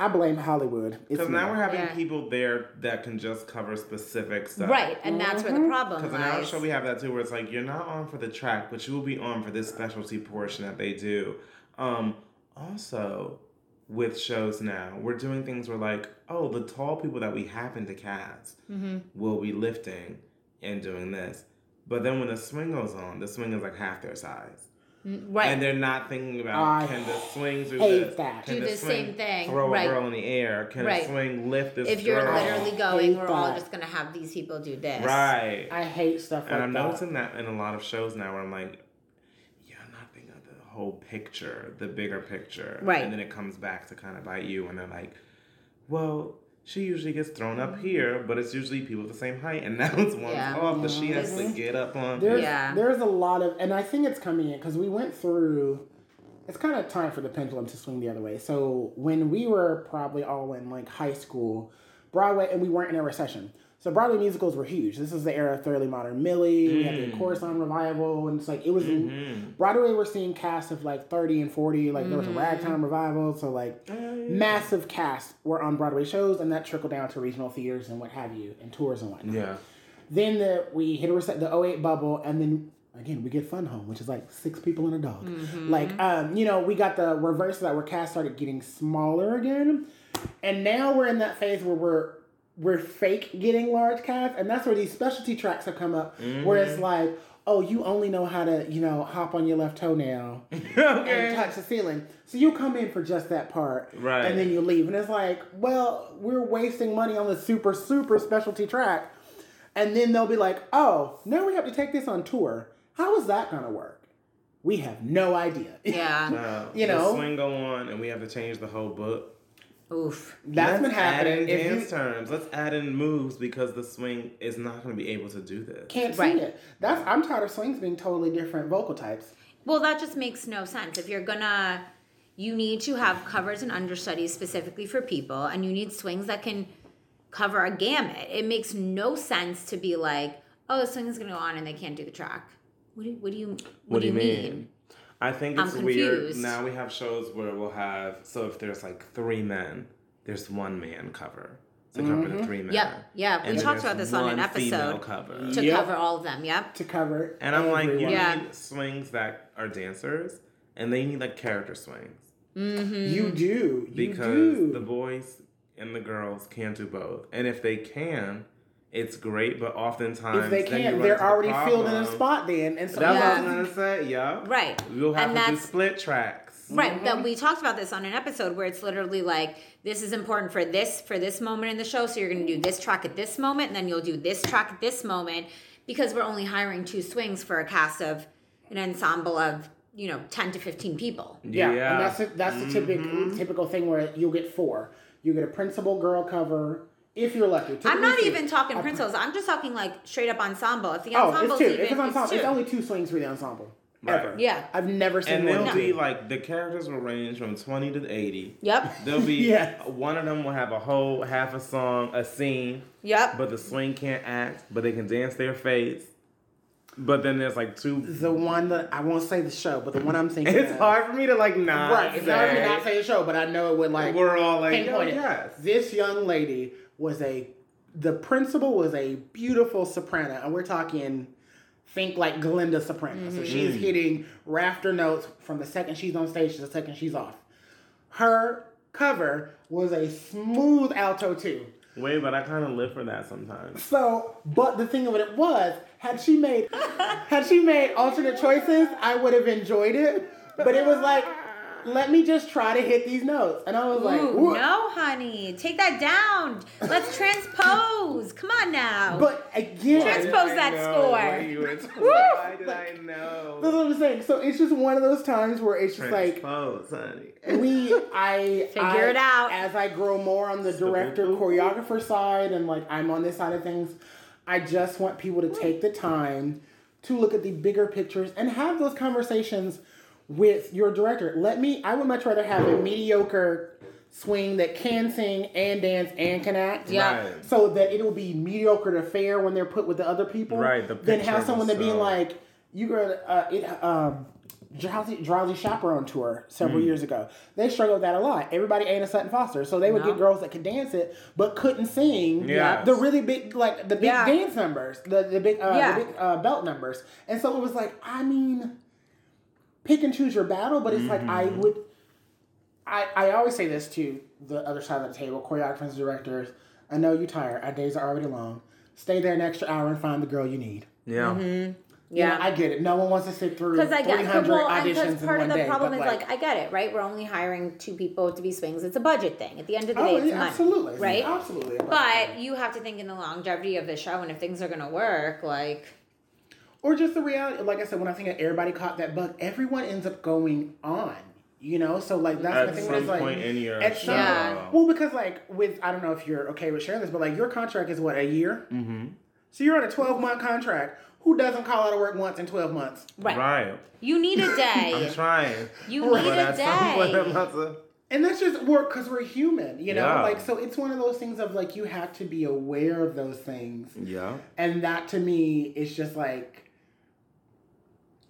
I blame Hollywood. It's Because now we're having Yeah. people there that can just cover specific stuff. Right, and that's where the problem Because in our lies. show we have that too, where it's like you're not on for the track, but you will be on for this specialty portion that they do. Um, also, with shows now, we're doing things where like, oh, the tall people that we happen to cast Mm-hmm. will be lifting and doing this, but then when the swing goes on, the swing is like half their size. Mm, right. And they're not thinking about I can the swing do hate this? that. Can Do the swing same thing, Throw right. a girl in the air. Can Right. a swing lift this if you're girl? literally going, we're all just gonna have these people do this. Right. I hate stuff like that. and I'm that. noticing that in a lot of shows now where I'm like, yeah, I'm not thinking of the whole picture, the bigger picture. Right. And then it comes back to kind of bite you and they're like, well, she usually gets thrown up here, but it's usually people of the same height, and now it's one Yeah. off, but she has to Mhm. get up on. There's, Yeah. there's a lot of, and I think it's coming in because we went through. It's kind of time for the pendulum to swing the other way. So when we were probably all in like high school, Broadway, and we weren't in a recession. So Broadway musicals were huge. This is the era of Thoroughly Modern Millie. We had the Mm. Chorus on revival, and it's like it was Mhm. Broadway. We're seeing casts of like thirty and forty. Like there was a Ragtime revival, so like massive casts were on Broadway shows, and that trickled down to regional theaters and what have you, and tours and whatnot. Yeah. Then the we hit a reset the 08 bubble, and then again we get Fun Home, which is like six people and a dog. Mm-hmm. Like um, you know, we got the reverse of that where cast started getting smaller again, and now we're in that phase where we're we're fake getting large cast, and that's where these specialty tracks have come up, where it's Mm-hmm. like. Oh, you only know how to, you know, hop on your left toenail and touch the ceiling. So you come in for just that part, Right. And then you leave, and it's like, well, we're wasting money on the super super specialty track, and then they'll be like, oh, now we have to take this on tour. How is that gonna work? We have no idea. Yeah. Now, You the know? swing go on, and we have to change the whole book. Oof. That's Let's been happening. Add in If you dance terms. Let's add in moves because the swing is not going to be able to do this. can't Right. sing it, that's I'm tired of swings being totally different vocal types. Well, that just makes no sense. If you're gonna, you need to have covers and understudies specifically for people, and you need swings that can cover a gamut. It makes no sense to be like, oh, the swing is gonna go on and they can't do the track. What do, what do you what, do you mean? I think I'm it's weird. Now we have shows where we'll have so if there's like three men, there's one man cover to cover the mm-hmm. three men. Yep, yeah, we And then talked about this on an episode cover. to Yep. cover all of them. Yep. To cover, And I'm like, you. Yeah. need swings that are dancers, and they need like character swings mm-hmm. you do, you because do. the boys and the girls can't do both. And if they can, it's great. But oftentimes, if they can't, they're into the already filled in a spot then, and so That's Yeah. what I was gonna say. Yeah. Right. We'll have And to do split tracks. Right. That we talked about this on an episode where it's literally like this is important for this for this moment in the show. So you're going to do this track at this moment, and then you'll do this track at this moment because we're only hiring two swings for a cast of an ensemble of you know ten to fifteen people. Yeah, Yeah. and that's the, that's the typical Mm-hmm. typical thing where you'll get four. You get a principal girl cover if you're lucky. I'm not even talking a- principals. I'm just talking like straight up ensemble. If the Oh, it's two. even, If it's ensemble, two. it's only two swings for the ensemble. Right. Ever. Yeah. I've never seen And more they'll than be two. like the characters will range from twenty to eighty. Yep. There'll be Yes. one of them will have a whole half a song, a scene, Yep. but the swing can't act, but they can dance their face. But then there's like two. the one that I won't say the show, but the one I'm thinking. It's of- hard for me to like not Right, it's hard to say. not say the show, but I know it would like We're all like, oh, pinpoint it. Oh, yes. This young lady was a the principal was a beautiful soprano, and we're talking think like Glinda soprano. So mm-hmm. she's mm. hitting rafter notes from the second she's on stage to the second she's off. Her cover was a smooth alto too. Wait, but I kind of live for that sometimes. So, but the thing of it was, had she made had she made alternate choices, I would have enjoyed it. But it was like, let me just try to hit these notes, and I was like, "Whoa." no, honey, take that down. Let's transpose. Come on now. But again, Trans- Why did Transpose I that know score. why you were- Why did I know? that's what I'm saying. So it's just one of those times where it's just like Transpose, honey. we, I Figure I- it out. as I grow more on the director choreographer side, and like I'm on this side of things. I just want people to take the time to look at the bigger pictures and have those conversations with your director. Let me. I would much rather have a mediocre swing that can sing and dance and can act. Yeah. Right. So that it'll be mediocre to fair when they're put with the other people. Right, the Then have someone was that being like, you go to uh, it, um, Drowsy, Drowsy Chaperone tour several years ago. They struggled with that a lot. Everybody ain't a Sutton Foster, so they would No. get girls that could dance it but couldn't sing Yes. the really big, like the big Yeah. dance numbers, the the big, uh, Yeah. the big uh, belt numbers. And so it was like, I mean, pick and choose your battle, but it's like I Mm-hmm. would. I, I always say this to the other side of the table, choreographers, directors. I know you tired. Our days are already long. Stay there an extra hour and find the girl you need. Yeah. You yeah. know, I get it. No one wants to sit through Because I get 300 well, and auditions because in part one of the day. problem is like, I get it, right? We're only hiring two people to be swings. It's a budget thing. At the end of the day, oh, it's yeah, money, absolutely, right? absolutely. But you have to think in the longevity of the show, and if things are gonna work, like or just the reality, like I said, when I think that everybody caught that bug, everyone ends up going on. You know, so like that's At the thing. some where it's like, point in your at some- Yeah. well, because like with I don't know if you're okay with sharing this, but like your contract is what a year. Mm-hmm. So you're on a 12 month contract. Who doesn't call out of work once in 12 months? right, Right. you need a day. I'm trying. you Right. need But a at some point, I'm day. about. And that's just work because we're human, you know? Yeah. Like, so it's one of those things of like, you have to be aware of those things. Yeah. And that to me is just like,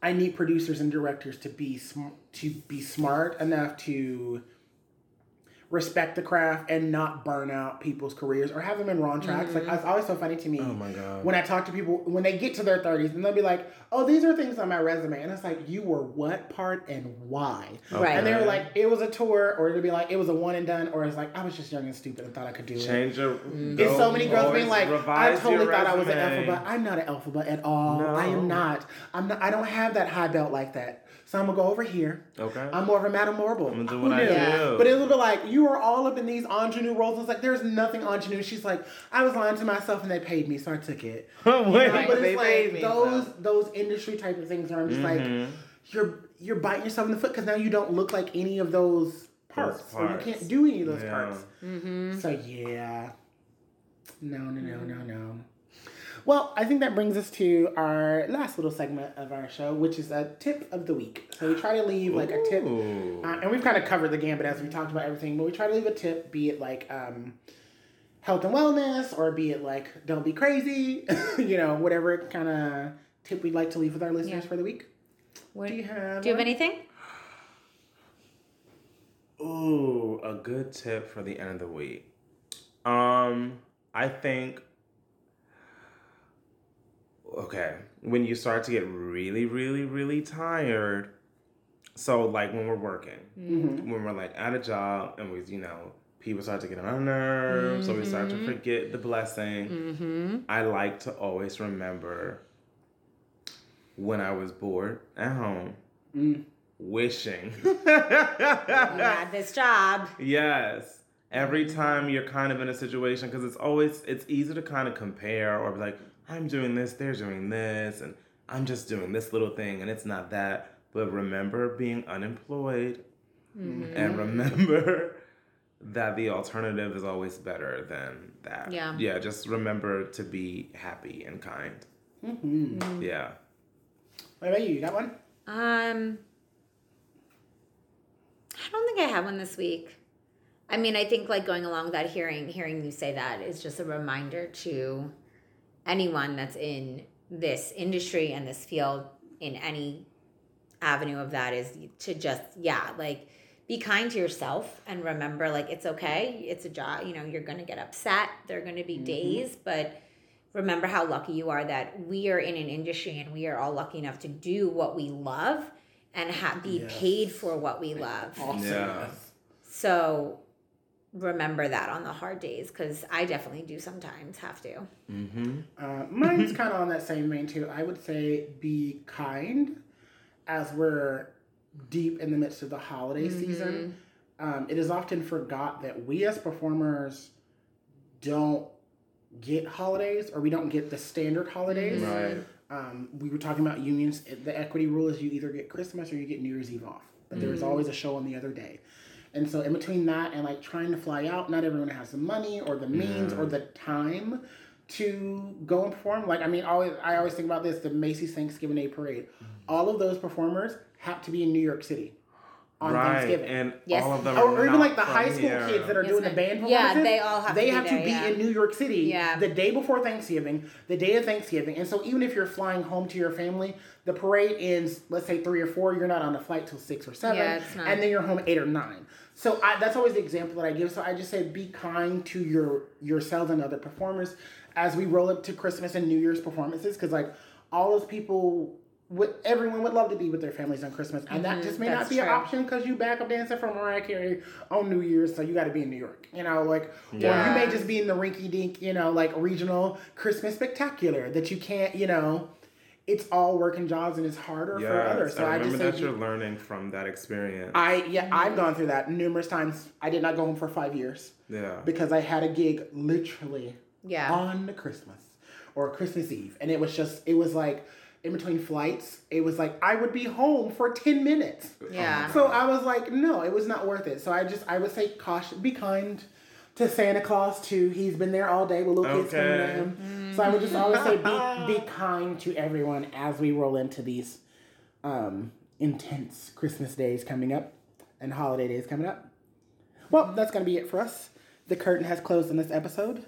I need producers and directors to be sm- to be smart enough to respect the craft and not burn out people's careers or have them in wrong tracks. Like mm-hmm. it's always so funny to me. Oh my God. When I talk to people when they get to their thirties and they'll be like, "Oh, these are things on my resume," and it's like, "You were what part and why?" Right. And they were like, "It was a tour," or it'll be like, "It was a one and done," or it's like, "I was just young and stupid and thought I could do it." Change your. Mm. It's so many girls being like, I totally your thought I was an resume. Elphaba. I'm not an Elphaba at all. I am not. I'm not. I don't have that high belt like that. So I'm gonna go over here. Okay. I'm more of a Madame Morrible. I'm gonna do Who what I do. But it will be like, you are all up in these ingenue roles. It's like, there's nothing ingenue. She's like, I was lying to myself and they paid me, so I took it. Wait, You know, but they it's paid like me, those so. those industry type of things where I'm just Mhm. like, you're you're biting yourself in the foot because now you don't look like any of those parts, or you can't do any of those Yeah. parts. Mm-hmm. So yeah, no, no, no, no, no. Well, I think that brings us to our last little segment of our show, which is a tip of the week. So we try to leave like a tip, uh, and we've kind of covered the gambit as we talked about everything, but we try to leave a tip, be it like um, health and wellness, or be it like don't be crazy, you know, whatever kind of tip we'd like to leave with our listeners Yeah. for the week. What, Do you have? do you have anything? Ooh, a good tip for the end of the week. Um, I think okay, when you start to get really, really, really tired, so like when we're working, Mhm. when we're like at a job and we, you know, people start to get on our nerves, or we start to Mhm. forget the blessing. Mm-hmm. I like to always remember when I was bored at home, Mm. wishing. Had this job. Yes. Every time you're kind of in a situation, because it's always it's easy to kind of compare or be like, I'm doing this, they're doing this, and I'm just doing this little thing, and it's not that. But remember being unemployed, Mm-hmm. and remember that the alternative is always better than that. Yeah. Yeah. Just remember to be happy and kind. Mhm. Yeah. What about you? You got one? Um, I don't think I have one this week. I mean, I think like going along that, hearing hearing you say that is just a reminder to anyone that's in this industry and this field in any avenue of that is to just yeah like be kind to yourself and remember like it's okay it's a job you know you're gonna get upset there are gonna be mm-hmm. days but remember how lucky you are that we are in an industry and we are all lucky enough to do what we love and ha- be Yes. paid for what we love Awesome. Yeah. so remember that on the hard days because i definitely do sometimes have to Mm-hmm. Uh, mine's kind of on that same vein too. I would say be kind as we're deep in the midst of the holiday season. Um, it is often forgot that we as performers don't get holidays or we don't get the standard holidays. Right. Um, we were talking about unions. The equity rule is you either get Christmas or you get New Year's Eve off. But there's always a show on the other day. And so in between that and like trying to fly out, not everyone has the money or the means or the time to go and perform. Like I mean, always I always think about this: the Macy's Thanksgiving Day Parade. Mm. All of those performers have to be in New York City on right. Thanksgiving. And Yes. all of them or, are or even like the high school here. kids that are Yes, doing the ma'am. band Yeah, they all have to they be there, to be yeah. in New York City Yeah. the day before Thanksgiving, the day of Thanksgiving. And so even if you're flying home to your family, the parade ends, let's say three or four, you're not on the flight till six or seven. Yeah, it's not. And then you're home eight or nine. So I, that's always the example that I give. So I just say be kind to your yourselves and other performers as we roll up to Christmas and New Year's performances. Because like all those people, would, everyone would love to be with their families on Christmas, and that just may not Mm-hmm. that's be an option because you back up dancing for Mariah Carey on New Year's, so you got to be in New York. You know, like or you may just be in the rinky dink, you know, like regional Christmas spectacular that you can't, you know. It's all working jobs and it's harder for Yes. others. So I I, remember just that you're learning from that experience. I yeah, I've gone through that numerous times. I did not go home for five years yeah. because I had a gig literally yeah on Christmas or Christmas Eve, and it was just it was like in between flights. It was like I would be home for ten minutes. Yeah. So I was like, no, it was not worth it. So I just I would say caution, be kind to Santa Claus too. He's been there all day with little kids coming at Okay. him. So I would just always say be be kind to everyone as we roll into these um, intense Christmas days coming up and holiday days coming up. Well, that's gonna be it for us. The curtain has closed on this episode.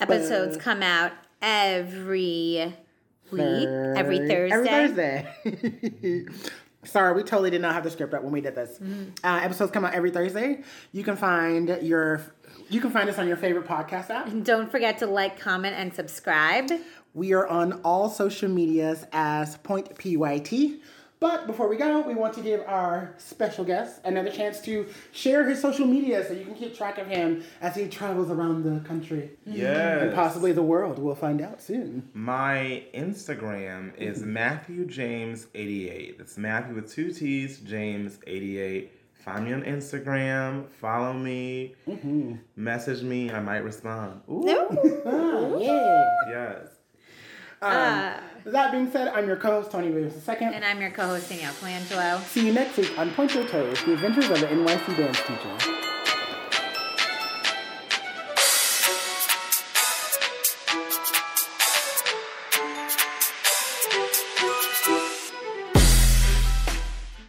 episodes come out every week every thursday Every Thursday. Sorry, we totally did not have the script up when we did this. Uh, episodes come out every Thursday. You can find your you can find us on your favorite podcast app. And don't forget to like, comment, and subscribe. We are on all social medias as Point PYT. But before we go, we want to give our special guest another chance to share his social media so you can keep track of him as he travels around the country Yes. and possibly the world. We'll find out soon. My Instagram is Matthew James 88. That's Matthew with two T's, James 88. Find me on Instagram, follow me, message me, I might respond. Ooh, Ah, yeah. yes. Uh, That being said, I'm your co-host Tony Williams II. and I'm your co-host Danielle Colangelo. See you next week on Point Your Toes, the adventures of the NYC dance teacher.